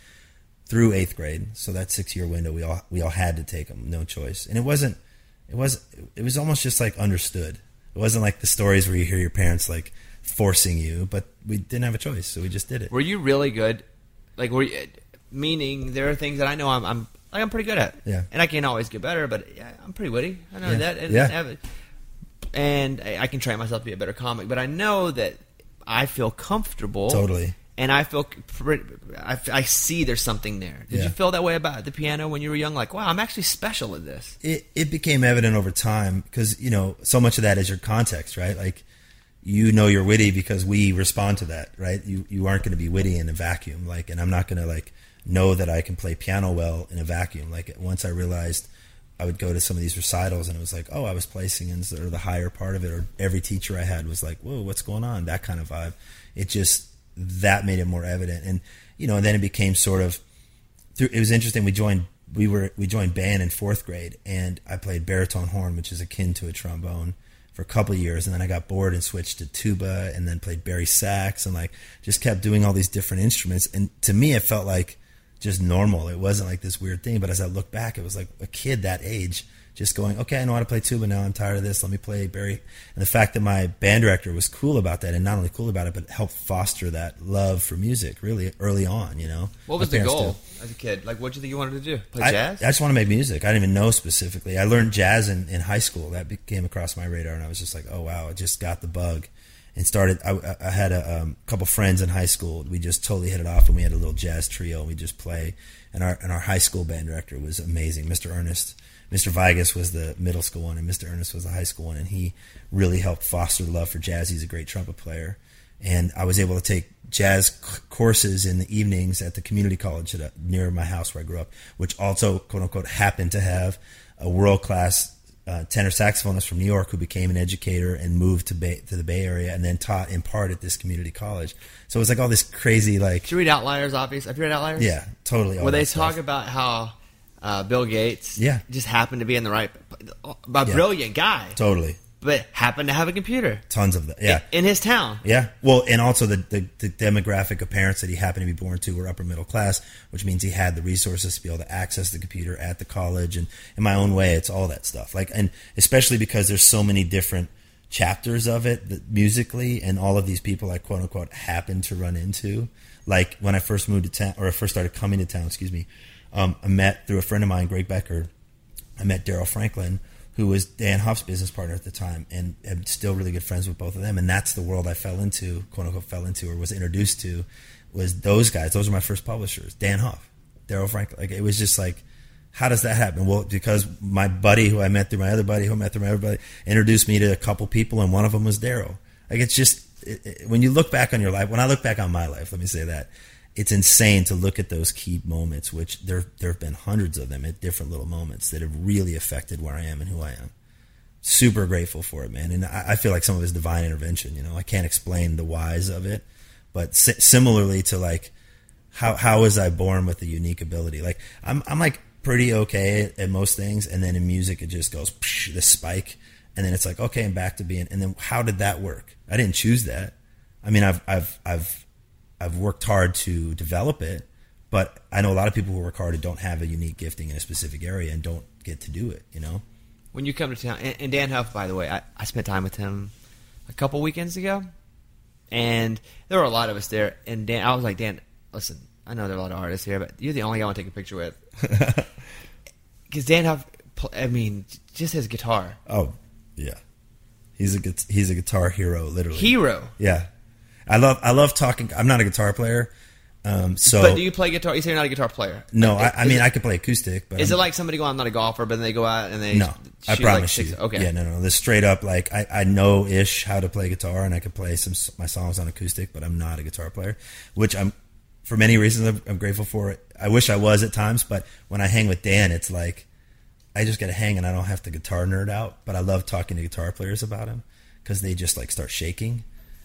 through eighth grade. So that six year window, we all we all had to take them, no choice. And it wasn't. It was. It was almost just like understood. It wasn't like the stories where you hear your parents like forcing you, but we didn't have a choice, so we just did it. Were you really good? Like, were you, meaning there are things that I know I'm, I'm like I'm pretty good at. Yeah. And I can't always get better, but yeah, I'm pretty witty. I know Yeah. that. And, Yeah. have and I, I can train myself to be a better comic, but I know that I feel comfortable. Totally. And I feel, I, I see there's something there. Did Yeah. you feel that way about the piano when you were young? Like, wow, I'm actually special at this. it, it became evident over time because you know so much of that is your context right like you know you're witty because we respond to that right you you aren't going to be witty in a vacuum like and i'm not going to like know that i can play piano well in a vacuum like once i realized i would go to some of these recitals and it was like oh i was placing in sort of the higher part of it or every teacher i had was like whoa what's going on that kind of vibe it just that made it more evident and you know and then it became sort of through, it was interesting. We joined we were we joined band in fourth grade, and I played baritone horn, which is akin to a trombone, for a couple years, and then I got bored and switched to tuba, and then played bari sax, and like just kept doing all these different instruments. And to me, it felt like just normal. It wasn't like this weird thing. But as I look back, it was like a kid that age just going, okay, I know how to play tuba now. I'm tired of this. Let me play bari. And the fact that my band director was cool about that, and not only cool about it, but helped foster that love for music really early on. You know, What was the goal did. as a kid? Like, what did you think you wanted to do? Play I, jazz? I just want to make music. I didn't even know specifically. I learned jazz in, in high school. That came across my radar, and I was just like, oh wow, I just got the bug. And started. I, I had a um, couple friends in high school. We just totally hit it off, and we had a little jazz trio. and We just play. And our and our high school band director was amazing, Mr. Ernest. Mr. Vigas was the middle school one, and Mr. Ernest was the high school one, and he really helped foster the love for jazz. He's a great trumpet player, and I was able to take jazz c- courses in the evenings at the community college at a, near my house where I grew up, which also quote unquote happened to have a world class uh, tenor saxophonist from New York who became an educator and moved to Bay, to the Bay Area and then taught in part at this community college. So it was like all this crazy like Did you read Outliers? Obvious. Have you read Outliers? yeah, totally. all Where they that stuff. talk about how uh, Bill Gates Yeah. just happened to be in the right, a brilliant guy, totally but happened to have a computer tons of them. Yeah. in his town. Yeah. Well, and also the, the, the demographic of parents that he happened to be born to were upper middle class, which means he had the resources to be able to access the computer at the college. And in my own way, it's all that stuff. Like, and especially because there's so many different chapters of it that musically, and all of these people I quote unquote happened to run into. Like when I first moved to town, or I first started coming to town, excuse me, um, I met through a friend of mine, Greg Becker, I met Daryl Franklin, who was Dann Huff's business partner at the time, and am still really good friends with both of them. And that's the world I fell into, quote unquote, fell into or was introduced to, was those guys. Those were my first publishers, Dann Huff, Daryl Franklin. Like it was just like, how does that happen? Well, because my buddy who I met through my other buddy who I met through my other buddy introduced me to a couple people, and one of them was Daryl. Like it's just it, it, when you look back on your life. When I look back on my life, let me say that it's insane to look at those key moments, which there there have been hundreds of them at different little moments that have really affected where I am and who I am. Super grateful for it, man, and I, I feel like some of it's divine intervention. You know, I can't explain the whys of it, but si- similarly to like how how was I born with a unique ability? Like I'm I'm like pretty okay at, most things, and then in music it just goes psh, this spike, and then it's like okay, I'm back to being. And then how did that work? I didn't choose that. I mean, I've I've I've I've worked hard to develop it, but I know a lot of people who work hard and don't have a unique gifting in a specific area and don't get to do it. You know? When you come to town, and, and Dann Huff, by the way, I, I spent time with him a couple weekends ago, and there were a lot of us there. And Dan, I was like, Dan, listen, I know there are a lot of artists here, but you're the only guy I want to take a picture with. (laughs) Because Dann Huff, I mean, just his guitar, Oh, yeah. He's a he's a guitar hero, literally. hero. Yeah, I love I love talking. I'm not a guitar player, Um, so But do you play guitar? You say you're not a guitar player. no, Like, I, I mean it- I could play acoustic, but Is I'm- it like somebody going, I'm not a golfer, but then they go out and they no? I promise like six, you. Okay. Yeah, no, no. This straight up like I, I know ish how to play guitar, and I could play some my songs on acoustic, but I'm not a guitar player, which I'm for many reasons I'm, I'm grateful for. I wish I was at times, but when I hang with Dan, it's like I just get to hang and I don't have to guitar nerd out. But I love talking to guitar players about him because they just like start shaking,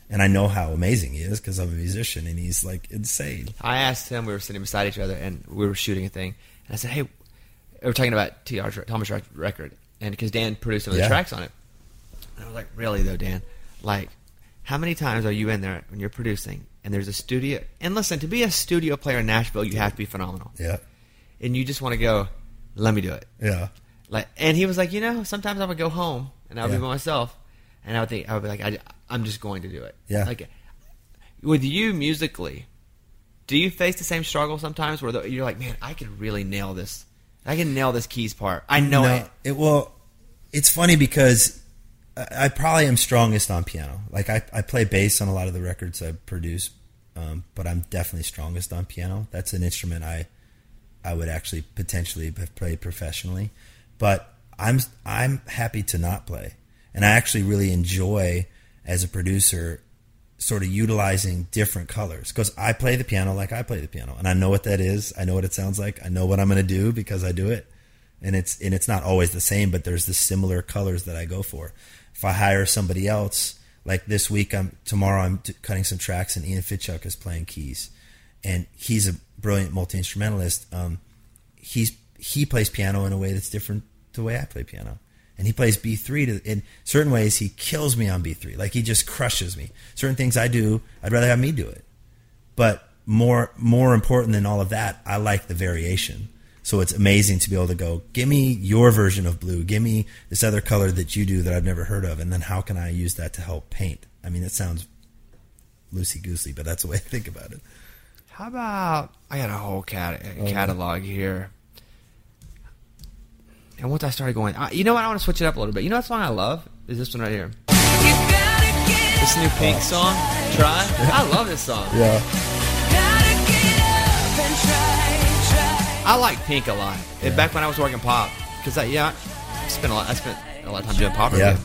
and I know how amazing he is because I'm a musician and he's like insane. I asked him, we were sitting beside each other and we were shooting a thing. And I said, hey, we're talking about TR, Thomas Rec- record. And because Dan produced some of the Yeah. tracks on it. And I was like, really though, Dan? Like, how many times are you in there when you're producing and there's a studio? And listen, to be a studio player in Nashville, you have to be phenomenal. Yeah, And you just want to go, let me do it. yeah, Like, and he was like, you know, sometimes I would go home and I would Yeah. be by myself, and I would think I would be like, I, I'm just going to do it. Yeah. Like, with you musically, do you face the same struggle sometimes where the, you're like, man, I could really nail this. I can nail this keys part. I know No, it. it. Well, it's funny because I, I probably am strongest on piano. Like I, I play bass on a lot of the records I produce, um, but I'm definitely strongest on piano. That's an instrument I, I would actually potentially have played professionally, but I'm I'm happy to not play, and I actually really enjoy as a producer sort of utilizing different colors because I play the piano like I play the piano, and I know what that is. I know what it sounds like. I know what I'm going to do because I do it, and it's and it's not always the same, but there's the similar colors that I go for. If I hire somebody else, like this week, I'm tomorrow I'm t- cutting some tracks, and Ian Fitchuk is playing keys, and he's a brilliant multi instrumentalist. Um, he's he plays piano in a way that's different to the way I play piano. And he plays B three to in certain ways he kills me on B three. Like he just crushes me. Certain things I do, I'd rather have me do it. But more more important than all of that, I like the variation. So it's amazing to be able to go, give me your version of blue, give me this other color that you do that I've never heard of, and then how can I use that to help paint? I mean, it sounds loosey goosey, but that's the way I think about it. How about I got a whole cat catalog here. And once I started going, uh, you know what? I want to switch it up a little bit. You know what song I love? Is this one right here? This new Pink song, "Try." (laughs) I love this song. Yeah. I like Pink a lot. And Back when I was working pop, because I yeah, I spent a lot. I spent a lot of time doing pop Yeah.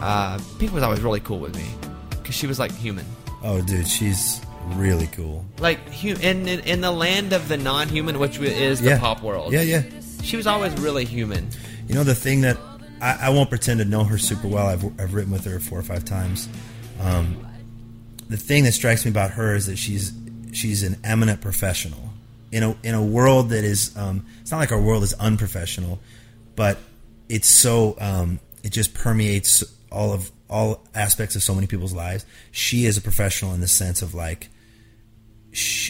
Uh, Pink was always really cool with me because she was like human, Oh, dude, she's really cool. like hu- in, in in the land of the non-human, which is the yeah. pop world. Yeah, yeah. She was always really human. You know the thing that I, I won't pretend to know her super well. I've I've written with her four or five times. Um, the thing that strikes me about her is that she's she's an eminent professional in a in a world that is. Um, it's not like our world is unprofessional, but it's so um, it just permeates all of all aspects of so many people's lives. She is a professional in the sense of like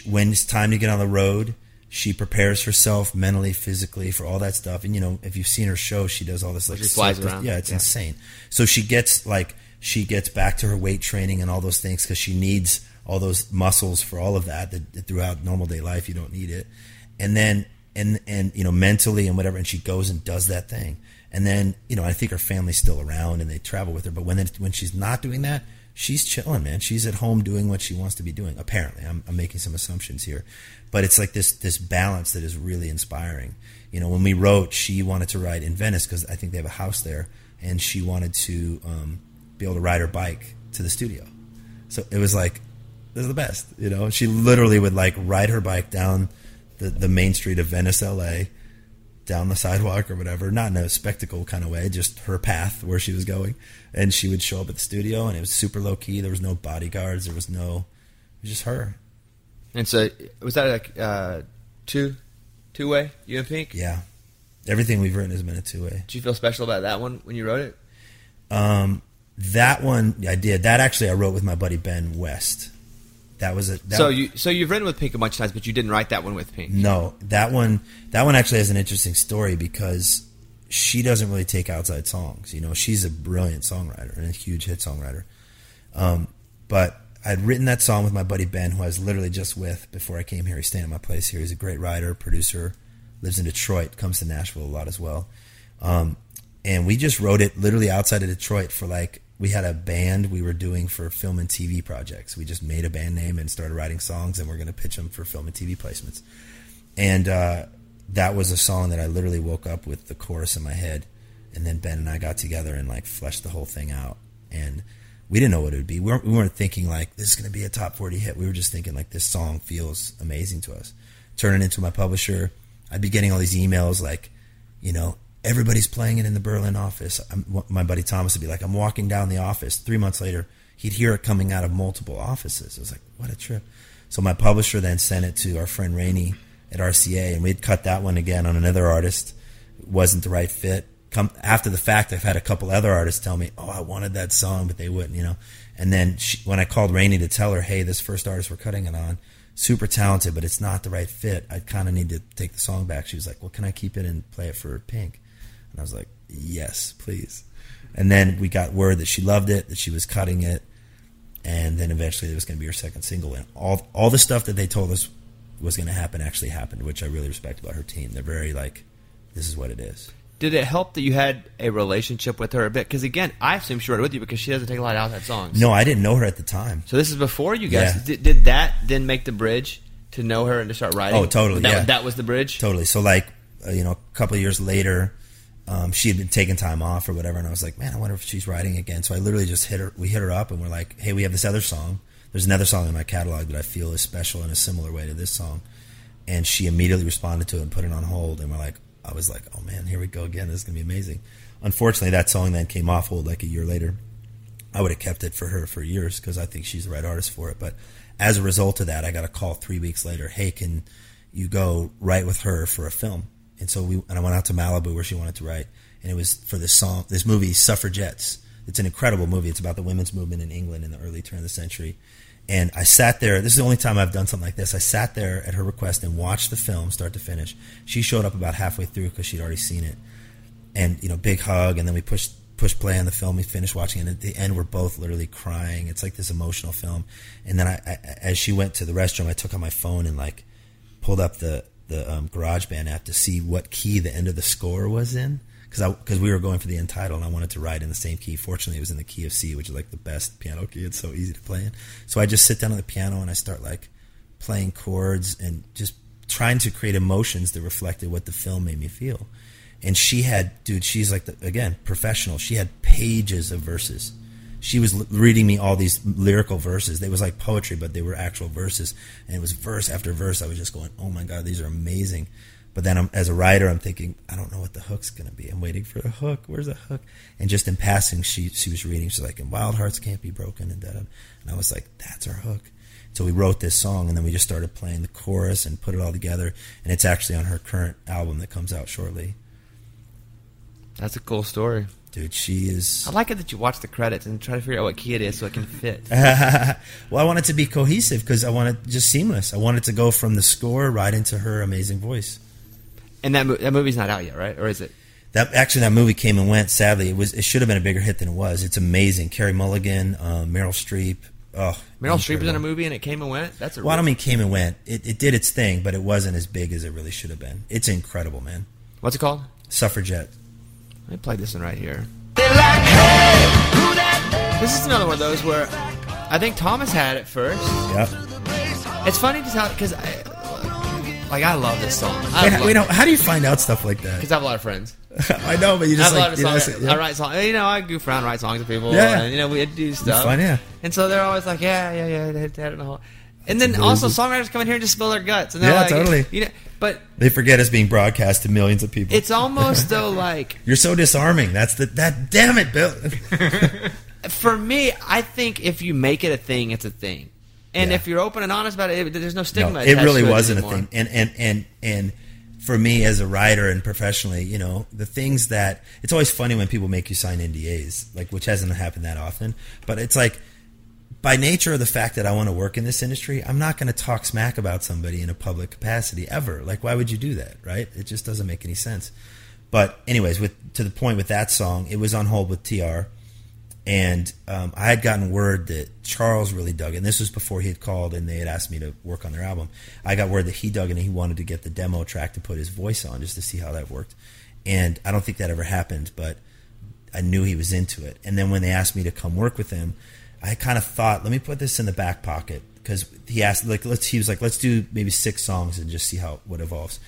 when it's time to get on the road, she prepares herself mentally, physically for all that stuff. And you know, if you've seen her show, she does all this like she flies around. Yeah, it's Yeah. insane. So she gets like she gets back to her weight training and all those things because she needs all those muscles for all of that, that, that throughout normal day life you don't need it. And then and and you know mentally and whatever, and she goes and does that thing. And then you know I think her family's still around and they travel with her. But when when she's not doing that, she's chilling, man. She's at home doing what she wants to be doing. Apparently, I'm, I'm making some assumptions here, but it's like this this balance that is really inspiring. You know, when we wrote, she wanted to ride in Venice because I think they have a house there, and she wanted to um, be able to ride her bike to the studio. So it was like this is the best. You know, she literally would like ride her bike down the, the main street of Venice, L.A. Down the sidewalk or whatever, not in a spectacle kind of way, just her path where she was going, and she would show up at the studio, and it was super low key. There was no bodyguards, there was no, it was just her. And so, was that like uh, two, two way? You and Pink? Yeah, everything we've written has been a two way. Did you feel special about that one when you wrote it? Um, that one I did. That actually I wrote with my buddy Ben West. That was a that, so you, so you've written with Pink a bunch of times, but you didn't write that one with Pink. no that one that one actually has an interesting story because she doesn't really take outside songs. You know, she's a brilliant songwriter and a huge hit songwriter. Um, but I'd written that song with my buddy Ben, who I was literally just with before I came here. He's staying at my place here. He's a great writer, producer, lives in Detroit, comes to Nashville a lot as well. Um, and we just wrote it literally outside of Detroit for like we had a band we were doing for film and TV projects. We just made a band name and started writing songs, and we're going to pitch them for film and TV placements. And uh, that was a song that I literally woke up with the chorus in my head, and then Ben and I got together and like fleshed the whole thing out. And we didn't know what it would be. We weren't, we weren't thinking like this is going to be a top forty hit. We were just thinking like this song feels amazing to us. Turning into my publisher. I'd be getting all these emails like, you know, everybody's playing it in the Berlin office. I'm, my buddy Thomas would be like, I'm walking down the office. Three months later, he'd hear it coming out of multiple offices. It was like, what a trip. So my publisher then sent it to our friend Rainey at RCA, and we'd cut that one again on another artist. It wasn't the right fit. Come after the fact, I've had a couple other artists tell me, "Oh, I wanted that song, but they wouldn't," you know. And then she, when I called Rainey to tell her, "Hey, this first artist we're cutting it on, super talented, but it's not the right fit. I kind of need to take the song back." She was like, "Well, can I keep it and play it for Pink?" And I was like, "Yes, please." And then we got word that she loved it, that she was cutting it, and then eventually it was going to be her second single. And all all the stuff that they told us was going to happen actually happened, which I really respect about her team. They're very like, this is what it is. Did it help that you had a relationship with her a bit? Because again, I assume she wrote it with you because she doesn't take a lot of outside songs. No, I didn't know her at the time. So this is before you guys. Yeah. Did, did that then make the bridge to know her and to start writing? Oh, totally, That, yeah. that was the bridge. Totally. So like, uh, you know, a couple of years later, um, she had been taking time off or whatever, and I was like, man, I wonder if she's writing again. So I literally just hit her. We hit her up, and we're like, hey, we have this other song. There's another song in my catalog that I feel is special in a similar way to this song. And she immediately responded to it and put it on hold. And we're like, I was like, oh man, here we go again. This is gonna be amazing. Unfortunately, that song then came off hold like a year later. I would have kept it for her for years because I think she's the right artist for it. But as a result of that, I got a call three weeks later. Hey, can you go write with her for a film? And so we and I went out to Malibu where she wanted to write, and it was for this song, this movie, Suffragettes. It's an incredible movie. It's about the women's movement in England in the early turn of the century. And I sat there. This is the only time I've done something like this. I sat there at her request and watched the film start to finish. She showed up about halfway through because she'd already seen it, and you know, big hug. And then we pushed push play on the film. We finished watching it. And at the end, we're both literally crying. It's like this emotional film. And then I, I as she went to the restroom, I took out my phone and like pulled up the the um, GarageBand app to see what key the end of the score was in because because we were going for the end title and I wanted to write in the same key. Fortunately, it was in the key of C, which is like the best piano key. It's so easy to play in. So I just sit down on the piano and I start like playing chords and just trying to create emotions that reflected what the film made me feel. And she had, dude, she's like the, again professional. She had pages of verses. She was reading me all these lyrical verses. They was like poetry, but they were actual verses, and it was verse after verse. I was just going, "Oh my god, these are amazing." But then, I'm, as a writer, I'm thinking, I don't know what the hook's going to be. I'm waiting for the hook. Where's the hook? And just in passing, she she was reading. She's like, "And wild hearts can't be broken," and. And I was like, "That's our hook." So we wrote this song, and then we just started playing the chorus and put it all together. And it's actually on her current album that comes out shortly. That's a cool story. Dude, she is. I like it that you watch the credits and try to figure out what key it is so it can fit. (laughs) well, I want it to be cohesive because I want it just seamless. I want it to go from the score right into her amazing voice. and that that movie's not out yet, right? Or is it? That actually, that movie came and went. Sadly, it was. It should have been a bigger hit than it was. It's amazing. Carey Mulligan, um, Meryl Streep. Oh, Meryl Streep was in a movie and it came and went. That's a Well, I don't mean came and went. It, it did its thing, but it wasn't as big as it really should have been. It's incredible, man. What's it called? Suffragette. Let me play this one right here. They're like, hey, who that? This is another one of those where I think Thomas had it first. Yep. It's funny to tell because I like I love this song. I Wait, love, wait, how do you find out stuff like that? because I have a lot of friends. (laughs) I know, but you I just have a lot like of you know, songs. so- yeah. I write songs. You know, I goof around, write songs with people. Yeah. and, you know, we do stuff. fun, yeah. And so they're always like, yeah, yeah, yeah, they had it in the whole. And then That's also songwriters come in here and just spill their guts. And they're Yeah, like, totally. You know, but They forget it's being broadcast to millions of people. it's almost though (laughs) like You're so disarming. That's the that. Damn it, Bill. (laughs) for me, I think if you make it a thing, it's a thing. And Yeah. if you're open and honest about it, it there's no stigma. No, it really wasn't a thing. And and and and for me as a writer and professionally, you know, the things that it's always funny when people make you sign NDAs, like which hasn't happened that often. But it's like by nature of the fact that I want to work in this industry, I'm not going to talk smack about somebody in a public capacity ever. Like, why would you do that, right? It just doesn't make any sense. But, anyways, with to the point with that song, it was on hold with TR, and um, I had gotten word that Charles really dug it. And this was before he had called and they had asked me to work on their album. I got word that he dug it and he wanted to get the demo track to put his voice on just to see how that worked. And I don't think that ever happened, but I knew he was into it. And then when they asked me to come work with him, I kind of thought, let me put this in the back pocket because he asked, like, let's. He was like, let's do maybe six songs and just see how what evolves.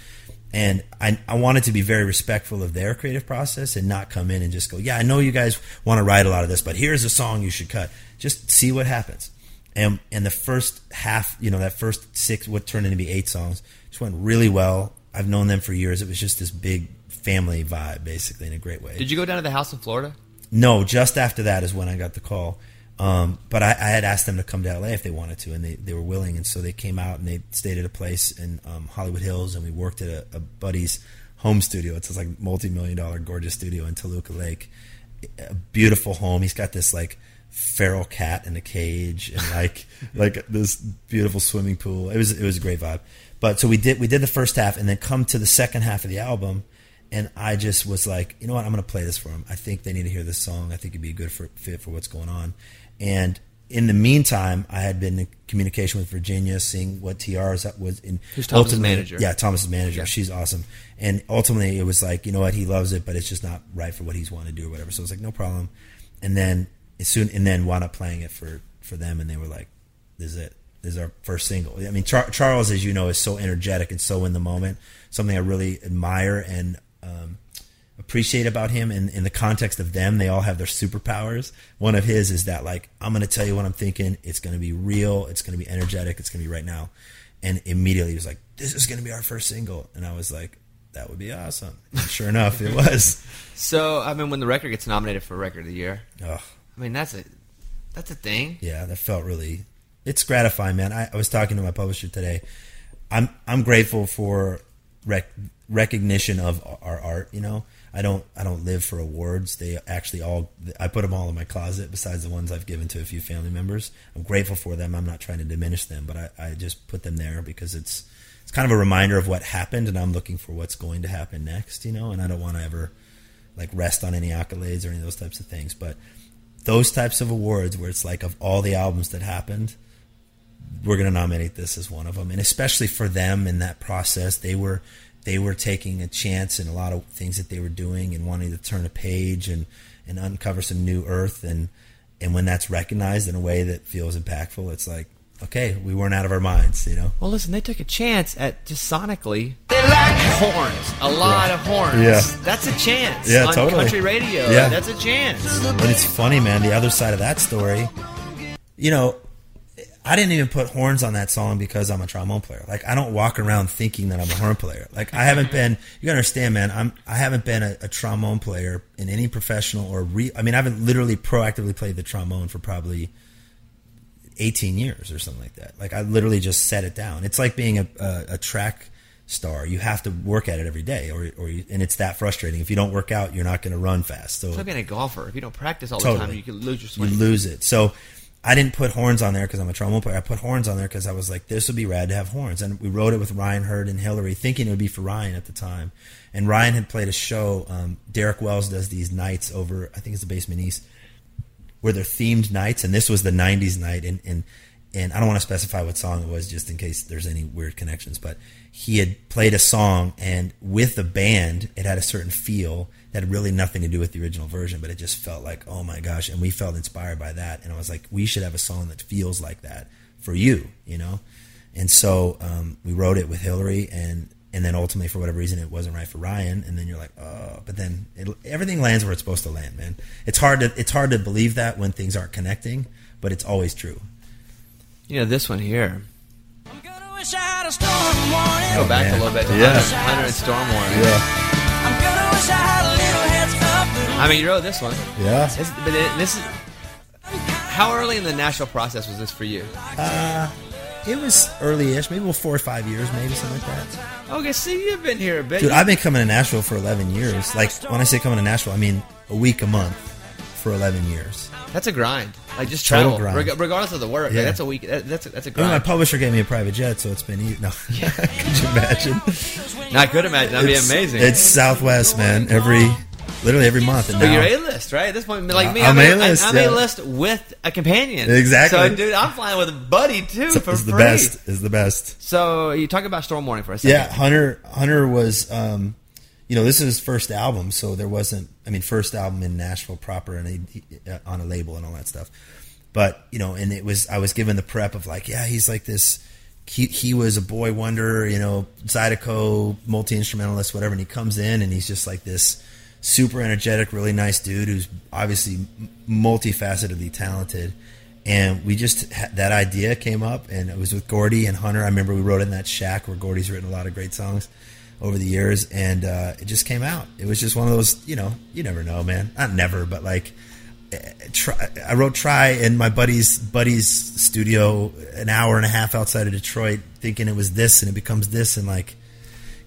And I, I wanted to be very respectful of their creative process and not come in and just go, yeah, I know you guys want to write a lot of this, but here's a song you should cut. Just see what happens. And and the first half, you know, that first six, what turned into be eight songs, just went really well. I've known them for years. It was just this big family vibe, basically, in a great way. Did you go down to the house in Florida? No, just after that is when I got the call. Um, but I, I had asked them to come to LA if they wanted to, and they, they were willing. And so they came out and they stayed at a place in um, Hollywood Hills, and we worked at a, a buddy's home studio. It's this like multi million dollar gorgeous studio in Toluca Lake. A beautiful home. He's got this like feral cat in a cage and like (laughs) like this beautiful swimming pool. It was it was a great vibe. But so we did we did the first half, and then come to the second half of the album and I just was like, you know what, I'm going to play this for them. I think they need to hear this song. I think it'd be a good for, fit for what's going on. And in the meantime, I had been in communication with Virginia, seeing what TR's was in. Who's Thomas's manager? Yeah, Thomas's manager. Yeah. She's awesome. And ultimately, it was like, you know what, he loves it, but it's just not right for what he's wanting to do or whatever. So I was like, no problem. And then as soon, and then wound up playing it for for them, and they were like, this is it. This is our first single. I mean, Char- Charles, as you know, is so energetic and so in the moment. Something I really admire and um, appreciate about him in, in the context of them. They all have their superpowers. One of his is that like I'm going to tell you what I'm thinking. It's going to be real. It's going to be energetic. It's going to be right now. And immediately he was like, "This is going to be our first single." And I was like, "That would be awesome." And sure enough, it was. (laughs) So I mean, when the record gets nominated for Record of the Year, Oh, I mean that's a that's a thing. yeah, that felt really. It's gratifying, man. I, I was talking to my publisher today. I'm I'm grateful for rec- recognition of our art. You know, I don't I don't live for awards. They actually all I put them all in my closet. Besides the ones I've given to a few family members, I'm grateful for them. I'm not trying to diminish them, but I, I just put them there because it's it's kind of a reminder of what happened, and I'm looking for what's going to happen next. You know, and I don't want to ever like rest on any accolades or any of those types of things, but those types of awards where it's like of all the albums that happened we're going to nominate this as one of them and especially for them in that process they were they were taking a chance in a lot of things that they were doing and wanting to turn a page and and uncover some new earth and and when that's recognized in a way that feels impactful it's like okay we weren't out of our minds you know Well, listen, they took a chance at just sonically They like horns, a lot of horns. Yeah. that's a chance. Yeah, on totally. country radio. Yeah. that's a chance. But it's funny, man. The other side of that story, you know, I didn't even put horns on that song because I'm a trombone player. Like I don't walk around thinking that I'm a horn player. Like I haven't been. You gotta understand, man. I'm. I haven't been a, a trombone player in any professional or re. I mean, I haven't literally proactively played the trombone for probably 18 years or something like that. Like I literally just set it down. It's like being a, a, a track star. You have to work at it every day, or or you, and it's that frustrating. If you don't work out, you're not going to run fast. So It's like being a golfer. If you don't practice all the time, you can lose your you lose it. So I didn't put horns on there because I'm a trombone player. I put horns on there because I was like, this would be rad to have horns. And we wrote it with Ryan Hurd and Hillary, thinking it would be for Ryan at the time. And Ryan had played a show. Um, Derek Wells does these nights over, I think it's the Basement East, where they're themed nights. And this was the '90s night. And and and I don't want to specify what song it was, just in case there's any weird connections. But he had played a song, and with the band, it had a certain feel that had really nothing to do with the original version, but it just felt like, oh my gosh, and we felt inspired by that. And I was like, we should have a song that feels like that for you, you know. And so um, we wrote it with Hillary, and and then ultimately, for whatever reason, it wasn't right for Ryan. And then you're like, oh, but then it, everything lands where it's supposed to land, man. It's hard to it's hard to believe that when things aren't connecting, but it's always true. You know this one here. I'm gonna wish I had a storm warning. Go back man. a little bit. To Yeah. Hunter, Hunter and Storm Warning. I'm gonna wish I had a little heads up. little I mean, you wrote this one. yeah. This, but it, this is how early in the national process was this for you? Uh, it was early-ish, maybe four or five years, maybe something like that. Okay, see, you've been here a bit. Dude, I've been coming to Nashville for 11 years. Like when I say coming to Nashville, I mean a week a month for 11 years. That's a grind. Like just Total travel, grind. reg- regardless of the work. Yeah. Like, that's a week. That, that's a, that's a I mean, my publisher gave me a private jet, so it's been easy. No, (laughs) could you imagine? No, I could imagine that'd It's- be amazing. It's Southwest, man. Every, literally every month. And But you're A list, right? At this point, like me, I'm I'm, A- A-list, I'm yeah. A list with a companion. Exactly. So, dude, I'm flying with a buddy too it's, for it's the free. best. Is the best. So you talk about storm warning for a second. Yeah, Hunter. Hunter was, um, you know, this is his first album, so there wasn't. I mean, first album in Nashville proper and uh, on a label and all that stuff. But you know, and it was I was given the prep of like, yeah, he's like this. He he was a boy wonder, you know, Zydeco, multi instrumentalist, whatever. And he comes in and he's just like this super energetic, really nice dude who's obviously multifacetedly talented. And we just that idea came up, and it was with Gordie and Hunter. I remember we wrote in that shack where Gordie's written a lot of great songs over the years, and uh, it just came out. It was just one of those, you know, you never know, man. Not never, but like, eh, try, I wrote "Try" in my buddy's buddy's studio, an hour and a half outside of Detroit, thinking it was this, and it becomes this, and like,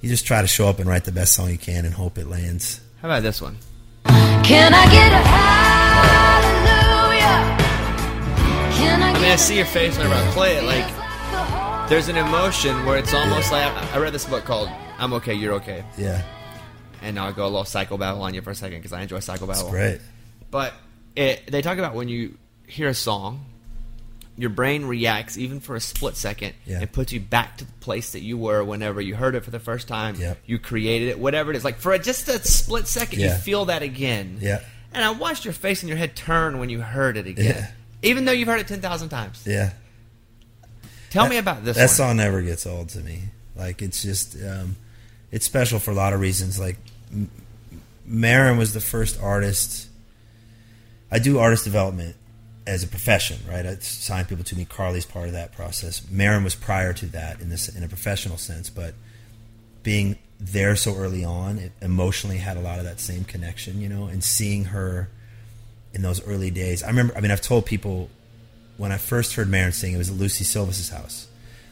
you just try to show up and write the best song you can and hope it lands. How about this one? Can I get a hallelujah? Can I, I mean, I see your face whenever I play it. Like, there's an emotion where it's almost like I read this book called "I'm Okay, You're Okay," Yeah, and now I go a little psycho babble on you for a second because I enjoy psycho it's babble. great. But it, they talk about when you hear a song, your brain reacts even for a split second Yeah. and puts you back to the place that you were whenever you heard it for the first time. Yep. You created it, whatever it is. Like for just a split second, you feel that again. Yeah. And I watched your face and your head turn when you heard it again. Yeah. Even though you've heard it 10,000 times. Yeah, Tell That- me about this that one. song never gets old to me. Like it's just um, it's special for a lot of reasons. Like Maren was the first artist. I do artist development as a profession, right? I sign people to me. Carly's part of that process. Maren was prior to that in this in a professional sense, but being there so early on, it emotionally had a lot of that same connection, you know, and seeing her in those early days. I remember. I mean, I've told people when I first heard Maren sing, it was at Lucy Silvas' house.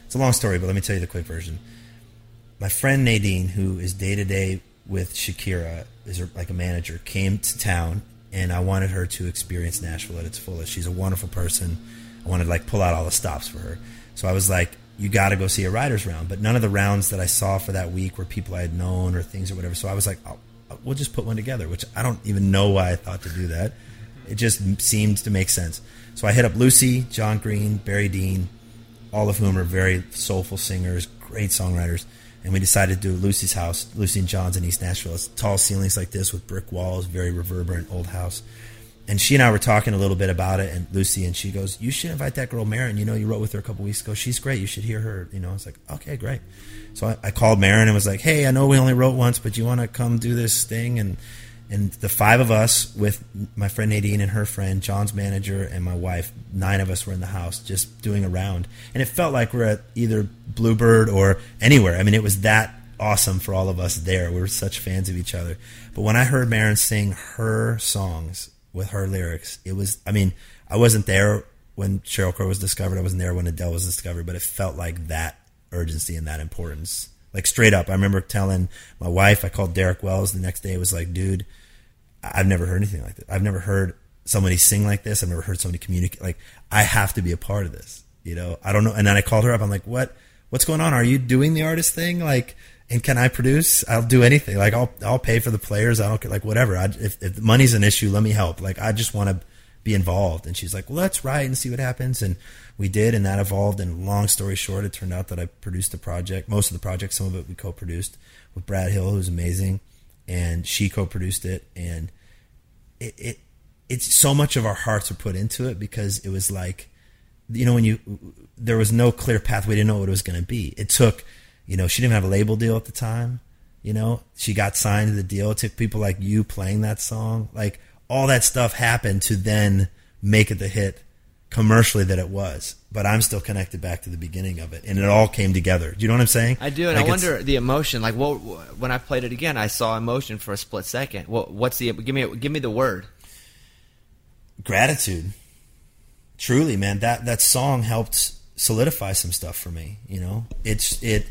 It's a long story, but let me tell you the quick version. My friend Nadine, who is day to day with Shakira, is like a manager, came to town, and I wanted her to experience Nashville at its fullest. She's a wonderful person. I wanted to like pull out all the stops for her. So I was like, "You got to go see a writers round." But none of the rounds that I saw for that week were people I had known or things or whatever. So I was like, oh, uh, "We'll just put one together," which I don't even know why I thought to do that. It just seemed to make sense. So I hit up Lucy, John Green, Barry Dean, all of whom are very soulful singers, great songwriters. And we decided to do Lucy's house, Lucy and John's in East Nashville. It's tall ceilings like this with brick walls, very reverberant old house. And she and I were talking a little bit about it, and Lucy and she goes, "You should invite that girl Maren. You know, you wrote with her a couple weeks ago. She's great. You should hear her." You know, I was like, "Okay, great." So I, I called Maren and was like, "Hey, I know we only wrote once, but you want to come do this thing?" And and the five of us, with my friend Nadine and her friend, John's manager, and my wife, nine of us were in the house just doing a round. And it felt like we're at either Bluebird or anywhere. I mean, it was that awesome for all of us there. We were such fans of each other. But when I heard Maren sing her songs with her lyrics, it was, I mean, I wasn't there when Sheryl Crow was discovered. I wasn't there when Adele was discovered, but it felt like that urgency and that importance. Like straight up, I remember telling my wife, I called Derek Wells the next day, it was like, dude, I've never heard anything like that. I've never heard somebody sing like this. I've never heard somebody communicate. Like, I have to be a part of this. You know, I don't know. And then I called her up. I'm like, what? What's going on? Are you doing the artist thing? Like, and can I produce? I'll do anything. Like, I'll I'll pay for the players. I don't care. Like, whatever. I, if if money's an issue, let me help. Like, I just want to be involved. And she's like, well, let's write and see what happens. And we did, and that evolved. And long story short, it turned out that I produced the project, most of the project, some of it we co-produced with Brad Hill, who's amazing, and she co-produced it. And it, it it's so much of our hearts were put into it because it was like you know when you there was no clear path we didn't know what it was going to be. It took you know she didn't have a label deal at the time you know? She got signed to the deal. It took people like you playing that song. Like all that stuff happened to then make it the hit commercially that it was but i'm still connected back to the beginning of it and it all came together do you know what i'm saying I do, and I it's- wonder the emotion. Like, what when I played it again, I saw emotion for a split second. What what's the give me give me the word? gratitude. Truly, man, that that song helped solidify some stuff for me. You know, it's it.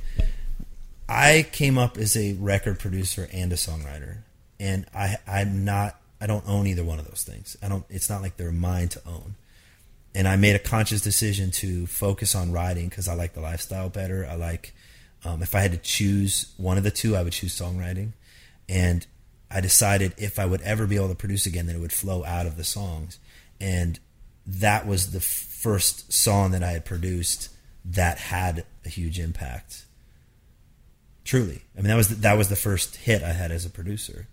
I came up as a record producer and a songwriter, and I I'm not. I don't own either one of those things. I don't. It's not like they're mine to own. And I made a conscious decision to focus on writing because I like the lifestyle better. I like. Um, if I had to choose one of the two, I would choose songwriting. And I decided if I would ever be able to produce again, that it would flow out of the songs. And that was the first song that I had produced that had a huge impact. Truly, I mean that was the, that was the first hit I had as a producer.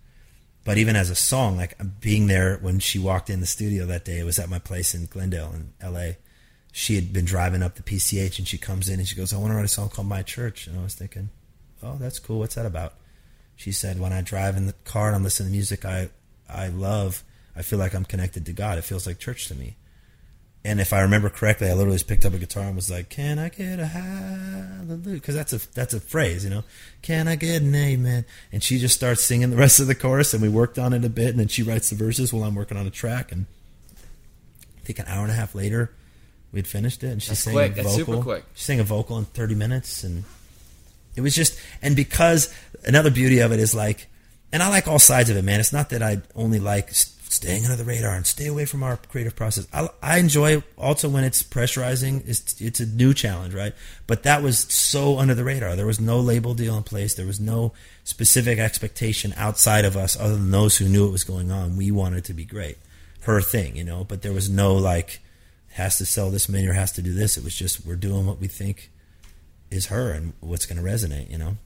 But even as a song, like being there when she walked in the studio that day, it was at my place in Glendale in L.A. She had been driving up the PCH, and she comes in and she goes, "I want to write a song called My Church." And I was thinking, "Oh, that's cool. What's that about?" She said, "When I drive in the car and I'm listening to music I I love, I feel like I'm connected to God. It feels like church to me." And if I remember correctly, I literally just picked up a guitar and was like, "Can I get a hallelujah?" Because that's a that's a phrase, you know. Can I get an amen? And she just starts singing the rest of the chorus, and we worked on it a bit, and then she writes the verses while I'm working on a track. And I think an hour and a half later, we'd finished it, and she That's sang quick. a That's vocal. super quick. She sang a vocal in 30 minutes, and it was just and because another beauty of it is like, and I like all sides of it, man. It's not that I only like staying under the radar and stay away from our creative process. I, I enjoy also when it's pressurizing. It's it's a new challenge, right? But that was so under the radar. There was no label deal in place. There was no specific expectation outside of us, other than those who knew what was going on. We wanted to be great, her thing, you know. But there was no like has to sell this many or has to do this. It was just we're doing what we think is her and what's going to resonate, you know.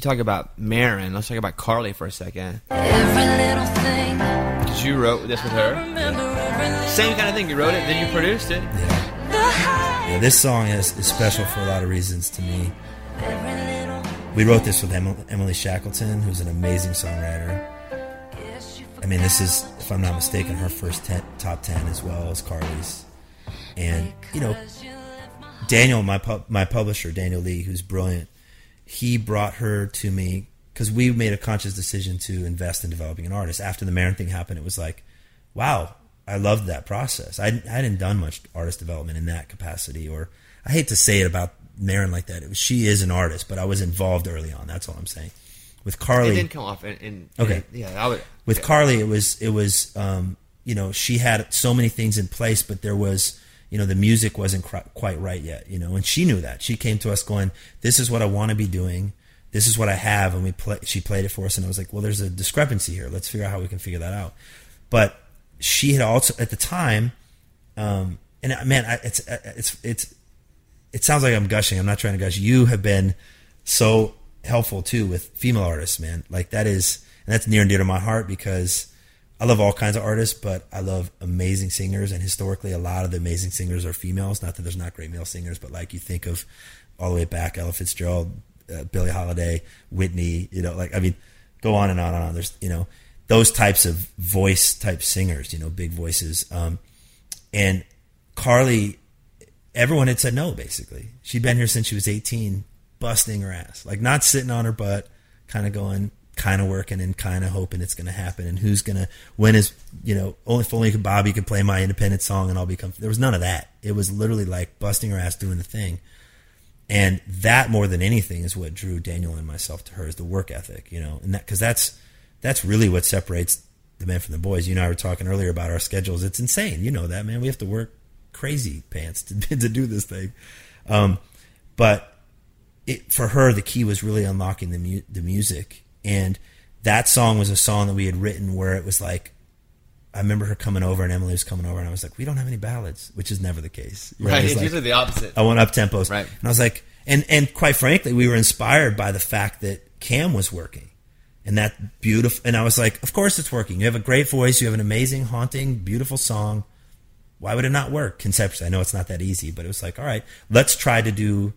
You talk about Maren. Let's talk about Carly for a second. Every little thing. Because you wrote this with her. Remember every Same kind of thing. You wrote it, then you produced it. Yeah. Yeah, this song is, is special for a lot of reasons to me. We wrote this with Emily Shackelton, who's an amazing songwriter. I mean, this is, if I'm not mistaken, her first ten, top ten as well as Carly's. And you know, Daniel, my pub, my publisher, Daniel Lee, who's brilliant, he brought her to me because we made a conscious decision to invest in developing an artist. After the Maren thing happened, it was like, wow, I loved that process. I, I hadn't done much artist development in that capacity, or I hate to say it about Maren like that. It was, she is an artist, but I was involved early on. That's all I'm saying. With Carly, It didn't come off in. in Okay. yeah, I would. with okay. Carly, it was it was um, you know she had so many things in place, but there was you know the music wasn't quite right yet, you know, and she knew that. She came to us going, "This is what I want to be doing. This is what I have," and we play. She played it for us, and I was like, "Well, there's a discrepancy here. Let's figure out how we can figure that out." But she had also at the time, um, and uh, man, I, it's it's it's it sounds like I'm gushing. I'm not trying to gush. You have been so helpful too with female artists, man. Like that is, and that's near and dear to my heart because I love all kinds of artists, but I love amazing singers. And historically, a lot of the amazing singers are females. Not that there's not great male singers, but like you think of all the way back, Ella Fitzgerald, uh, Billie Holiday, Whitney. You know, like I mean, go on and on and on. There's you know those types of voice type singers. You know, big voices. Um, and Carly everyone had said no basically she'd been here since she was 18 busting her ass like not sitting on her butt kind of going kind of working and kind of hoping it's going to happen and who's going to when is you know only if only bobby could play my independent song and i'll become there was none of that. It was literally like busting her ass doing the thing. And that more than anything is what drew daniel and myself to her is the work ethic you know? And that because that's that's really what separates the men from the boys. You and i were talking earlier about our schedules. It's insane. You know that man. We have to work crazy pants to, (laughs) to do this thing. Um, but it, for her the key was really unlocking the mu- the music and that song was a song that we had written where it was like I remember her coming over and Emily was coming over and I was like we don't have any ballads which is never the case You know, Right. it's like- usually the opposite. I want up tempos. Right. And I was like, and and quite frankly, we were inspired by the fact that Cam was working, and that beautiful. And I was like, of course it's working. You have a great voice. You have an amazing, haunting, beautiful song. Why would it not work conceptually? I know it's not that easy, but it was like, all right, let's try to do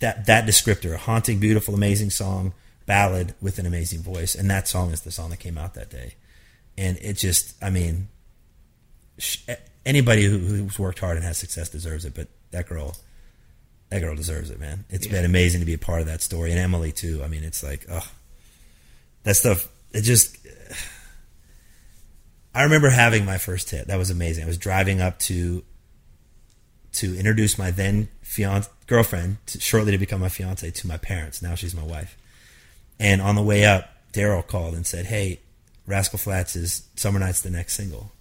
that that descriptor: a haunting, beautiful, amazing song, ballad with an amazing voice. And that song is the song that came out that day. And it just, I mean, anybody who, who's worked hard and has success deserves it. But that girl, that girl deserves it, man. It's Yeah. been amazing to be a part of that story, and Emily too. I mean, it's like, oh, that stuff. It just. (sighs) I remember having my first hit. That was amazing. I was driving up to to introduce my then fiance girlfriend to, shortly to become my fiance to my parents. Now she's my wife. And on the way up, Daryl called and said, "Hey, Rascal Flatts is Summer Night's the next single."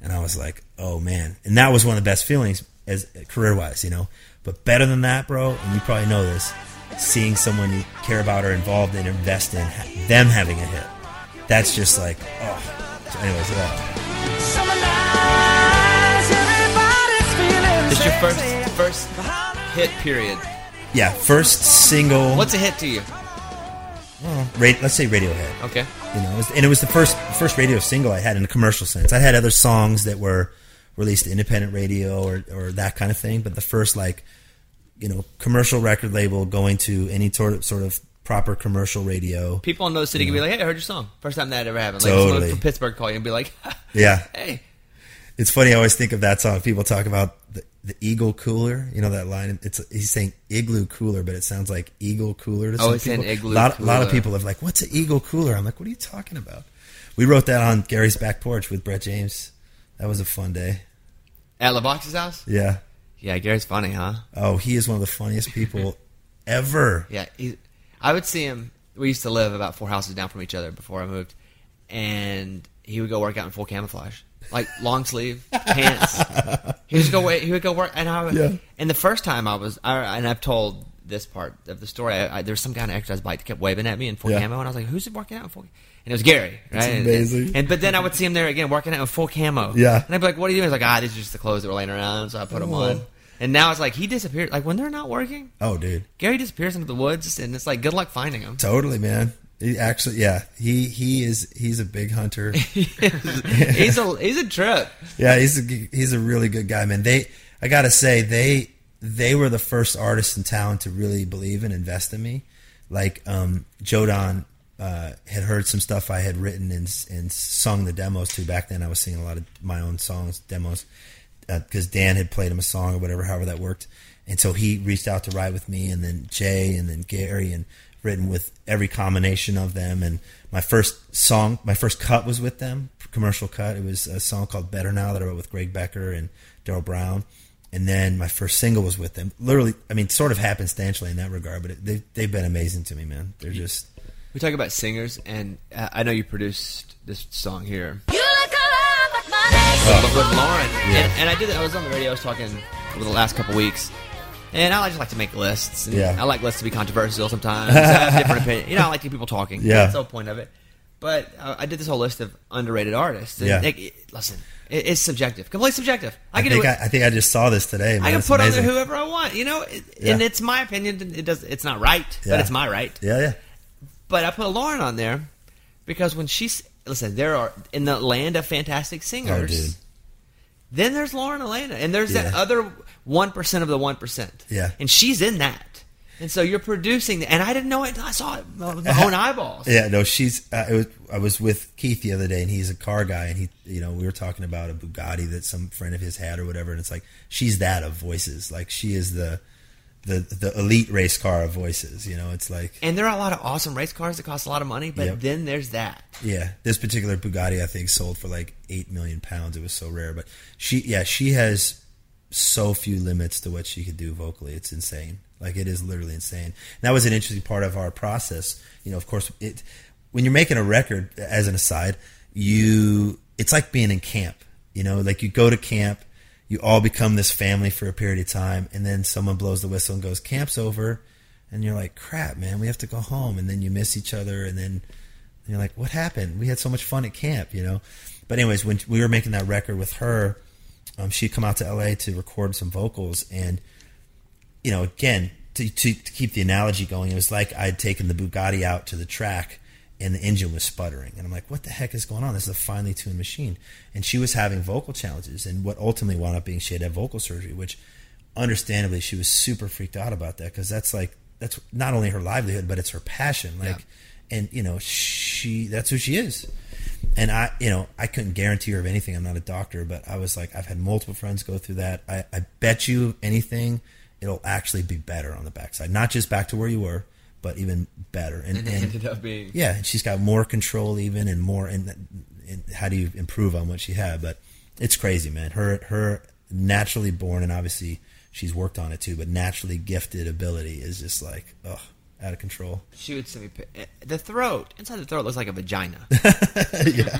And I was like, "Oh man!" And that was one of the best feelings as career wise, you know. But better than that, bro, and you probably know this, seeing someone you care about or involved in invest in ha- them having a hit. That's just like, oh. So anyways, yeah. Summer nights, everybody's feeling It's your first first hit period. yeah, first single. What's a hit to you? Hmm. Ra- let's say Radiohead. Okay. You know, it was- and it was the first first radio single I had in a commercial sense. I had other songs that were released to independent radio or or that kind of thing, but the first like you know commercial record label going to any sort of sort of proper commercial radio. People in the city can be like, "Hey, I heard your song." First time that ever happened. Like someone Totally. from Pittsburgh call you and be like, (laughs) Yeah, "Hey, it's funny. I always think of that song. People talk about the, the Eagle Cooler. You know that line. It's he's saying igloo cooler, but it sounds like Eagle Cooler to Oh, some he's saying people. igloo a lot, lot of people are like, "What's an Eagle Cooler?" I'm like, "What are you talking about?" We wrote that on Gary's back porch with Brett James. That was a fun day. at LeVox's house." Yeah. Yeah, Gary's funny, huh? Oh, he is one of the funniest people (laughs) ever. Yeah, he, I would see him. We used to live about four houses down from each other before I moved, and he would go work out in full camouflage, like long sleeve pants. He would go wait. He would go work, and I. would- Yeah. And the first time I was, I, and I've told this part of the story. I, I, there was some kind of exercise bike that kept waving at me in full Yeah. camo, and I was like, "Who's working out in full?" And it was Gary, right? That's And- amazing. And, but then I would see him there again working out in full camo. Yeah. And I'd be like, "What are you doing?" He's like, "Ah, these are just the clothes that were laying around, so I put them on." And now it's like he disappeared. Like when they're not working, Oh, dude. Gary disappears into the woods, and it's like good luck finding him. Totally, man. He actually, yeah, he he is he's a big hunter. (laughs) he's a he's a trip. Yeah, he's a he's a really good guy, man. They I gotta say they they were the first artists in town to really believe and invest in me. Like um, Joe Don uh, had heard some stuff I had written and and sung the demos to. Back then, I was singing a lot of my own songs demos because Dann had played him a song or whatever, however that worked. And so he reached out to write with me, and then Jay, and then Gary, and written with every combination of them. And my first song, my first cut was with them, commercial cut. It was a song called "Better Now" that I wrote with Greg Becker and Daryl Brown. And then my first single was with them. Literally, I mean, sort of happenstandentially in that regard, but it, they, they've been amazing to me, man. They're just We talk about singers, and uh, I know you produced this song here, You look alive like my next but with Lauren, and, and I did. I was on the radio. I was talking over the last couple weeks, and I just like to make lists. And Yeah. I like lists to be controversial sometimes. I have different (laughs) opinions. You know, I like to hear people talking. Yeah. that's the whole point of it. But uh, I did this whole list of underrated artists. Yeah. like, it- listen, it, it's subjective, completely subjective. I, I, can think do I, it. I think I just saw this today. Man. I can It's put on there whoever I want, you know, it, Yeah. and it's my opinion. It does. It's not right, Yeah. but it's my right. Yeah, yeah. But I put Lauren on there because when she's listen, there are in the land of fantastic singers. Oh. Then there's Lauren Alaina, and there's that other one percent of the one percent. Yeah. and she's in that, and so you're producing, and I didn't know it until I saw it with my (laughs) own eyeballs. Yeah, no, she's. Uh, it was, I was with Keith the other day, and he's a car guy, and he, you know, we were talking about a Bugatti that some friend of his had or whatever, and it's like she's that of voices. Like she is the, the the elite race car of voices. You know, it's like And there are a lot of awesome race cars that cost a lot of money, but Yep. then there's that. yeah, this particular Bugatti I think sold for like eight million pounds. It was so rare, but she, yeah, she has so few limits to what she could do vocally. It's insane. Like it is literally insane. And that was an interesting part of our process. You know, of course, it when you're making a record. As an aside, you it's like being in camp. You know, like you go to camp, you all become this family for a period of time, and then someone blows the whistle and goes, "Camp's over," and you're like, "Crap, man, we have to go home." And then you miss each other, and then you're like, "What happened? We had so much fun at camp," you know. But anyways, when we were making that record with her, um, she'd come out to LA to record some vocals, and you know, again, to, to, to keep the analogy going, it was like I'd taken the Bugatti out to the track, and the engine was sputtering, and I'm like, "What the heck is going on? This is a finely tuned machine." And she was having vocal challenges, and what ultimately wound up being she had to have vocal surgery, which, understandably, she was super freaked out about that because that's like that's not only her livelihood, but it's her passion. Like, and you know, she that's who she is. And I, you know, I couldn't guarantee her of anything. I'm not a doctor, but I was like, I've had multiple friends go through that. I, I bet you anything, it'll actually be better on the backside. Not just back to where you were, but even better. And, And it and- ended up being yeah, and she's got more control even and more. And, and how do you improve on what she had? But it's crazy, man. Her her naturally born and obviously she's worked on it too, but naturally gifted ability is just like ugh, out of control. she would send me pi- eh, the throat inside the throat looks like a vagina, (laughs)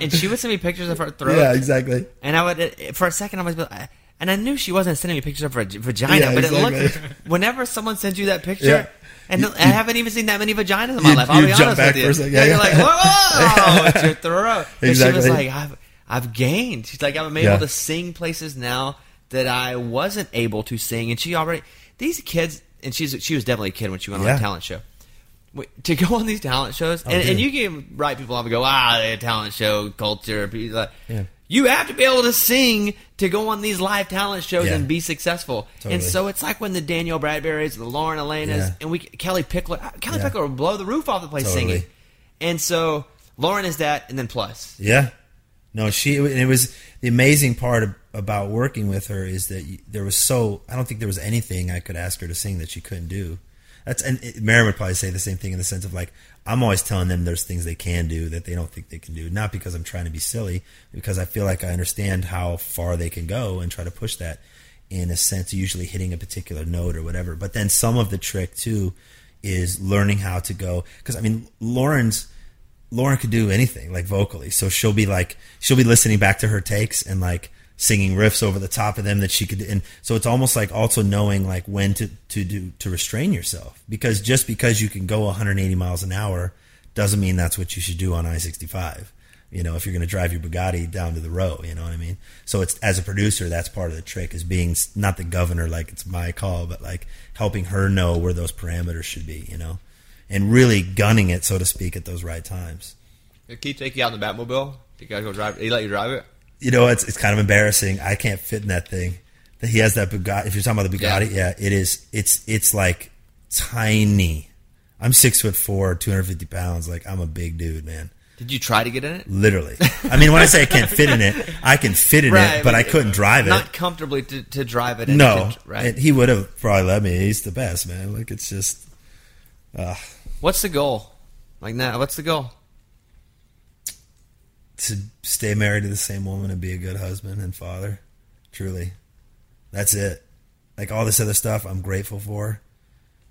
and she would send me pictures of her throat. Yeah, exactly. And I would, uh, for a second, I was, uh, and I knew she wasn't sending me pictures of her vagina, Yeah, but it looked. (laughs) Whenever someone sends you that picture, Yeah. and You- I haven't even seen that many vaginas in my You- life. I'll be honest with you. second. Yeah, Yeah, you're like, whoa, (laughs) it's your throat. And Exactly. she was like, I've, I've gained. She's like, I'm able Yeah. to sing places now that I wasn't able to sing, and she already. These kids, and she's she was definitely a kid when she went on Yeah. a talent show. Wait, To go on these talent shows, and, and you can write people off and go, ah, they talent show culture. people like- Yeah. You have to be able to sing to go on these live talent shows Yeah. and be successful. Totally. And so it's like when the Danielle Bradberys, the Lauren Alainas, Yeah. and we Kellie Pickler. Kellie Yeah. Pickler will blow the roof off the place Totally. singing. And so Lauren is that, and then plus. Yeah. No, she. And it was the amazing part of, about working with her is that there was so. I don't think there was anything I could ask her to sing that she couldn't do. That's and it, would probably say the same thing in the sense of like I'm always telling them there's things they can do that they don't think they can do. Not because I'm trying to be silly, because I feel like I understand how far they can go and try to push that in a sense, usually hitting a particular note or whatever. But then some of the trick too is learning how to go because I mean Lauren's Lauren could do anything like vocally. So she'll be like she'll be listening back to her takes and like singing riffs over the top of them that she could and so it's almost like also knowing like when to to do to restrain yourself because just because you can go 180 miles an hour doesn't mean that's what you should do on I-65. You know, if you're going to drive your Bugatti down to the row, you know what I mean? So it's as a producer, that's part of the trick is being not the governor like it's my call, but like helping her know where those parameters should be, you know? And really gunning it so to speak at those right times. Did Keith take you out in the Batmobile? You guys go drive? He let you drive it? You know, it's it's kind of embarrassing. I can't fit in that thing. That he has that Bugatti. If you're talking about the Bugatti, yeah, it is. It's it's like tiny. I'm six foot four, 250 pounds. Like I'm a big dude, man. Did you try to get in it? Literally. (laughs) I mean, when I say I can't fit in it, I can fit in it, but I couldn't drive it. Not comfortably to, to drive it. no, to- right. and he would have probably let me. He's the best, man. Like it's just. Uh, what's the goal? Like now, what's the goal? To stay married to the same woman and be a good husband and father. Truly. That's it. Like all this other stuff I'm grateful for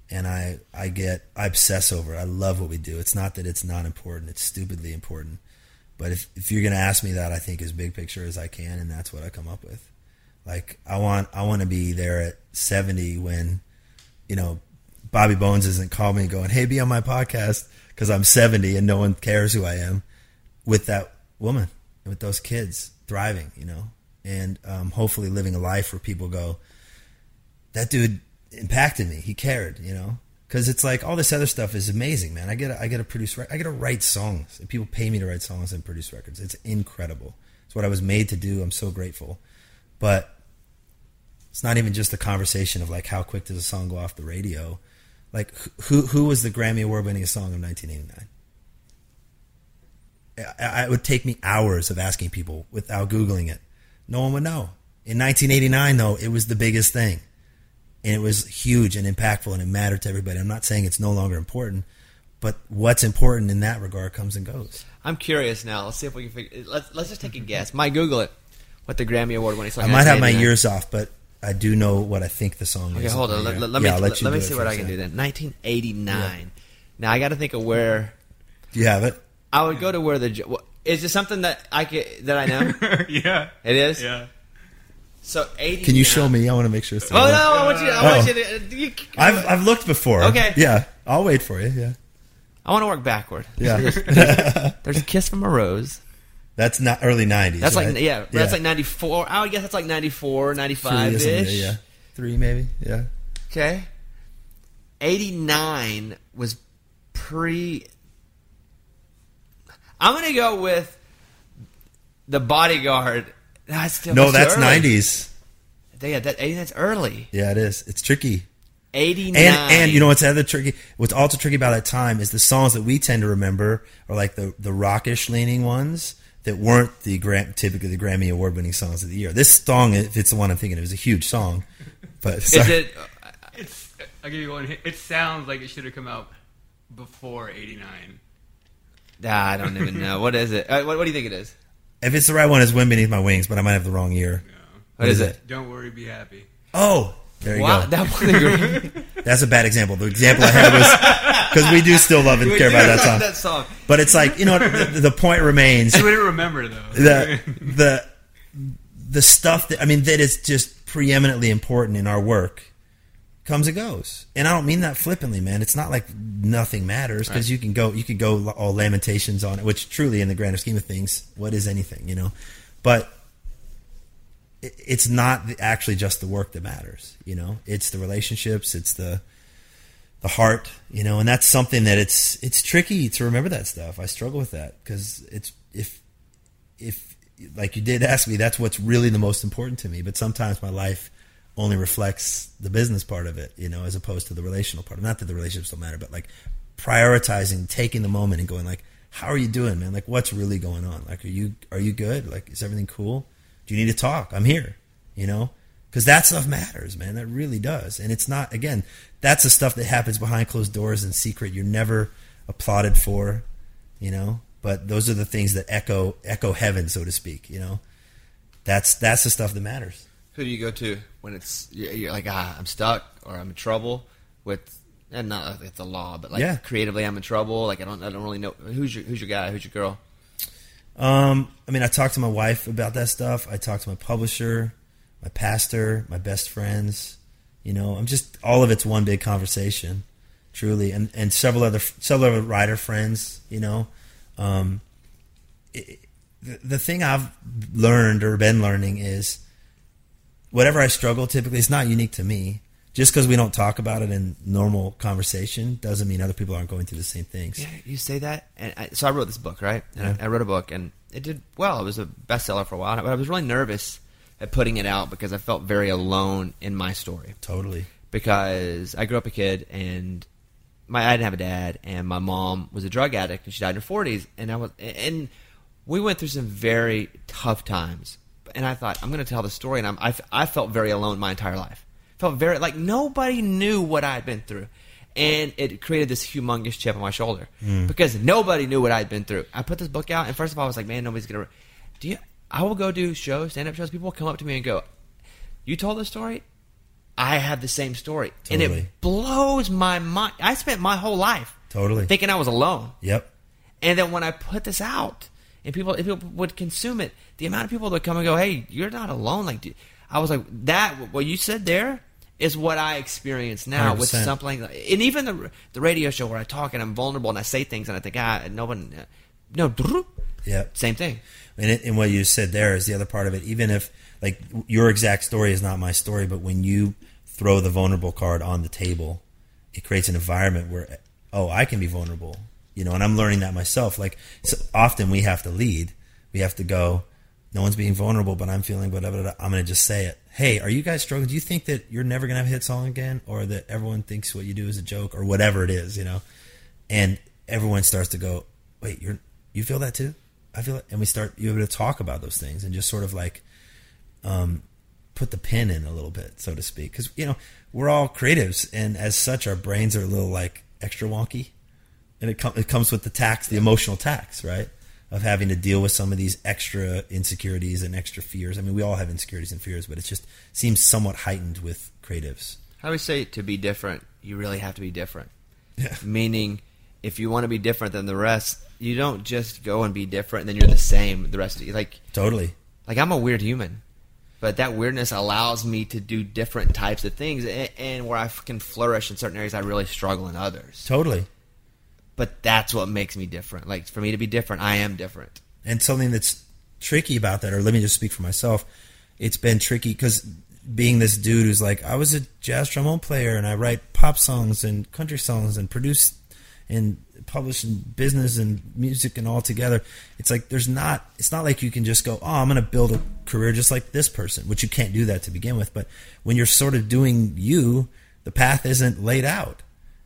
and I I get I obsess over. it. I love what we do. It's not that it's not important. It's stupidly important. But if if you're going to ask me that, I think as big picture as I can and that's what I come up with. Like I want I want to be there at 70 when you know Bobby Bones isn't calling me going, "Hey, be on my podcast" because I'm 70 and no one cares who I am with that woman with those kids thriving, you know, and um, hopefully living a life where people go, that dude impacted me. He cared, you know, because it's like all this other stuff is amazing, man. I get I get to produce, I get to write songs, and people pay me to write songs and produce records. It's incredible. It's what I was made to do. I'm so grateful, but it's not even just a conversation of like how quick does a song go off the radio. Like who who was the Grammy Award winning song of 1989? I- it would take me hours of asking people without googling it. No one would know. In 1989, though, it was the biggest thing, and it was huge and impactful, and it mattered to everybody. I'm not saying it's no longer important, but what's important in that regard comes and goes. I'm curious now. Let's see if we can figure. Let's let's just take a guess. Might Google it. What the Grammy Award winning song? I might have my 1989. years off, but I do know what I think the song Okay, is. hold on. Let, let- let Yeah, me I'll let, let me see what I can do then. 1989. Now I got to think of where Do you have it? I would go to where the is this something that I could, that I know? (laughs) yeah. It is. Yeah. So 89. Can you show me? I want to make sure. It's the Oh no! I want you. I Oh. want you to. Uh, you, I've I've looked before. Okay. Yeah, I'll wait for you. Yeah. I want to work backward. Yeah. (laughs) (laughs) There's a kiss from a rose. that's not early '90s. That's right? like yeah, That's like 94. I would guess that's like 94, '95 ish. Yeah. Three maybe. Yeah. Okay. 89 was pre. I'm gonna go with the bodyguard. That's still No, that's that's too early. '90s. Yeah, that 89's early. Yeah, it is. It's tricky. 89. And and you know what's other tricky? What's also tricky about that time is the songs that we tend to remember are like the the rockish leaning ones that weren't the Gram, typically the Grammy award winning songs of the year. This song, if it's the one I'm thinking of, is a huge song. But is sorry. it? It's. I'll give you one. It sounds like it should have come out before '89. Ah, I don't even (laughs) know. What is it? Uh, what, what do you think it is? if it's the right one, it's "Wind Beneath My Wings," but I might have the wrong year. What is it? Don't worry, be happy. Oh, there you Wow, go. that one agree. (laughs) That's a bad example. The example I had was because we do still love and care about that song. that song. But it's like you know the, the point remains You wouldn't remember though. the (laughs) the the stuff that I mean that is just preeminently important in our work comes and goes. And I don't mean that flippantly, man. It's not like nothing matters because you can go you could go all lamentations on it, which truly in the grander scheme of things, what is anything, you know? But it's not actually just the work that matters, you know. It's the relationships, it's the the heart, you know, and that's something that it's it's tricky to remember that stuff. I struggle with that because it's if if like you did ask me, that's what's really the most important to me. But sometimes my life only reflects the business part of it, you know, as opposed to the relational part. Not that the relationships don't matter, but like prioritizing, taking the moment and going like, how are you doing, man? Like, what's really going on? Like, are you are you good? Like, is everything cool? Do you need to talk? I'm here, you know, because that stuff matters, man. That really does. And it's not again, that's the stuff that happens behind closed doors in secret. You're never applauded for, you know. But those are the things that echo echo heaven, so to speak. You know, that's that's the stuff that matters. Who do you go to when it's you're like ah I'm stuck or I'm in trouble with and not like it's the law but like Yeah. creatively I'm in trouble like I don't I don't really know who's your who's your guy who's your girl Um, I mean, I talked to my wife about that stuff. I talked to my publisher, my pastor, my best friends. You know, I'm just all of it's one big conversation, truly, and and several other several other writer friends. You know, um, it, the the thing I've learned or been learning is whatever I struggle typically it's not unique to me. Just because we don't talk about it in normal conversation doesn't mean other people aren't going through the same things. Yeah, you say that, and I, so I wrote this book, right? And I, I wrote a book, and it did well. It was a bestseller for a while, but I was really nervous at putting it out because I felt very alone in my story. Totally. Because I grew up a kid, and my I didn't have a dad, and my mom was a drug addict, and she died in her forties, and I was, and we went through some very tough times. And I thought I'm going to tell the story, and I'm, I, I felt very alone my entire life. Felt very like nobody knew what I'd been through, and it created this humongous chip on my shoulder hmm. because nobody knew what I'd been through. I put this book out, and first of all, I was like, man, nobody's gonna. Do you? I will go do shows, stand up shows. People will come up to me and go, "You told the story. I have the same story, and it blows my mind. I spent my whole life Totally. thinking I was alone, Yep. and then when I put this out, and people if people would consume it, the amount of people that come and go, "Hey, you're not alone." Like, dude, I was like, that what you said there is what I experience now with 100%. something, like- and even the the radio show where I talk and I'm vulnerable and I say things and I think, ah, no one, no. Yep. same thing. And, it, and what you said there is the other part of it. Even if like your exact story is not my story, but when you throw the vulnerable card on the table, it creates an environment where oh, I can be vulnerable. You know, and I'm learning that myself. Like so often we have to lead. We have to go. No one's being vulnerable, but I'm feeling whatever. I'm going to just say it. Hey, are you guys struggling? Do you think that you're never going to have a hit song again, or that everyone thinks what you do is a joke, or whatever it is? You know, and everyone starts to go, wait, you're you feel that too? I feel it, and we start you able to talk about those things and just sort of like um, put the pin in a little bit, so to speak, because you know we're all creatives, and as such, our brains are a little like extra wonky, and it, com- it comes with the tax, the emotional tax, right? Of having to deal with some of these extra insecurities and extra fears. I mean, we all have insecurities and fears, but it just seems somewhat heightened with creatives. I always say to be different, you really have to be different. Yeah. (laughs) Meaning, if you want to be different than the rest, you don't just go and be different and then you're the same the rest of you. Like, Totally. like I'm a weird human, but that weirdness allows me to do different types of things, and, and where I can flourish in certain areas, I really struggle in others. Totally. But that's what makes me different. Like for me to be different, I am different. and something that's tricky about that, or let me just speak for myself. It's been tricky because being this dude who's like, I was a jazz trombone player and I write pop songs and country songs and produce and publish in business and music and all together. It's like there's not. It's not like you can just go, oh, I'm going to build a career just like this person, which you can't do that to begin with. But when you're sort of doing you, the path isn't laid out,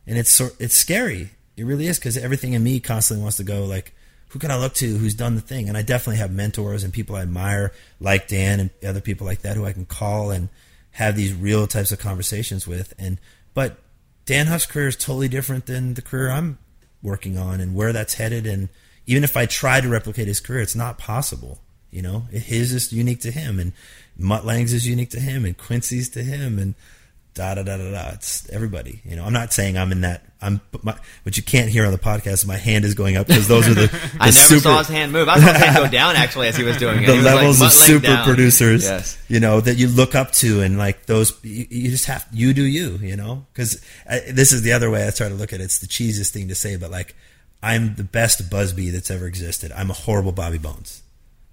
and it's sort. It's scary. It really is because everything in me constantly wants to go like, who can I look to who's done the thing? And I definitely have mentors and people I admire, like Dann and other people like that, who I can call and have these real types of conversations with. And but Dann Huff's career is totally different than the career I'm working on and where that's headed. And even if I try to replicate his career, it's not possible. You know, his is unique to him, and Mutt Lange's is unique to him, and Quincy's to him, and da da da da da. It's everybody. You know, I'm not saying I'm in that. I'm, but my, what you can't hear on the podcast my hand is going up because those are the, (laughs) the I never super, saw his hand move. I saw his hand go (laughs) down actually as he was doing it. the He was, like, levels of super down. producers, Yes. you know, that you look up to, and like those, you, you just have you do you, you know, because uh, this is the other way I try to look at it. It's the cheesiest thing to say, but like I'm the best Busbee that's ever existed. I'm a horrible Bobby Bones.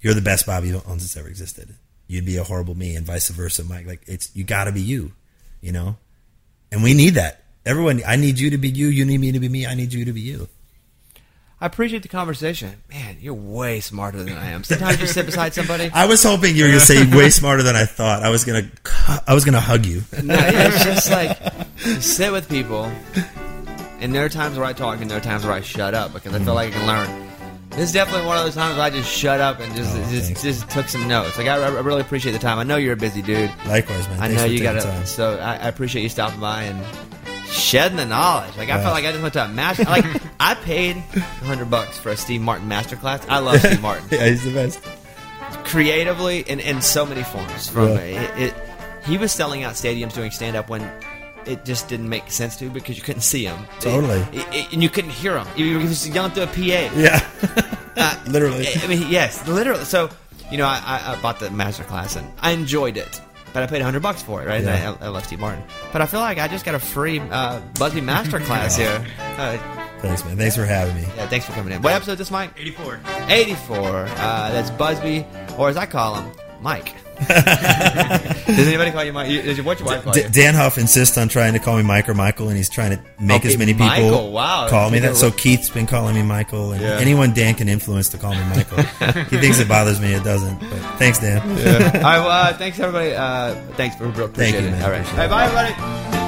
You're the best Bobby Bones that's ever existed. You'd be a horrible me, and vice versa, Mike. Like it's you got to be you, you know, and we need that. everyone. I need you to be you. You need me to be me. I need you to be you. I appreciate the conversation. Man, you're way smarter than I am. Sometimes you sit beside somebody. I was hoping you were going to say way smarter than I thought. I was gonna, I was gonna hug you. (laughs) No, it's just like you sit with people, and there are times where I talk, and there are times where I shut up because I feel like I can learn. This is definitely one of those times where I just shut up and just Oh, just, just took some notes. Like I, I really appreciate the time. I know you're a busy dude. Likewise, man. I Thanks know you got to. So I, I appreciate you stopping by and shedding the knowledge. Like I felt like I just went to a master. Like I paid hundred bucks for a Steve Martin masterclass. I love Steve (laughs) Martin Yeah, he's the best. creatively in, in so many forms. From Yeah. it, it, he was selling out stadiums doing stand up when it just didn't make sense to because you couldn't see him. Totally. It- it- and you couldn't hear him. You were just yelling through a PA. Yeah, (laughs) Uh, literally. I mean, yes, literally. So, you know, I, I, I bought the master class and I enjoyed it, but I paid hundred bucks for it, right? And Yeah. I, I love Steve Martin, but I feel like I just got a free uh, Busbee master (laughs) class here. Uh, Thanks, man. Thanks for having me. yeah, thanks for coming in. What episode is this, Mike? 84. 84. Uh, that's Busbee, or as I call him, Mike. Does anybody call you Mike? You- Does your, what's your wife call D- you? Dann Huff insists on trying to call me Mike or Michael, and he's trying to make Okay, as many people Michael, wow. call me that. So. Keith's been calling me Michael, and Yeah. anyone Dann can influence to call me Michael. (laughs) he thinks it bothers me. It doesn't. But thanks, Dann. All right, well, uh, thanks everybody. Uh, thanks for real appreciate you, man. All right, all right, bye everybody.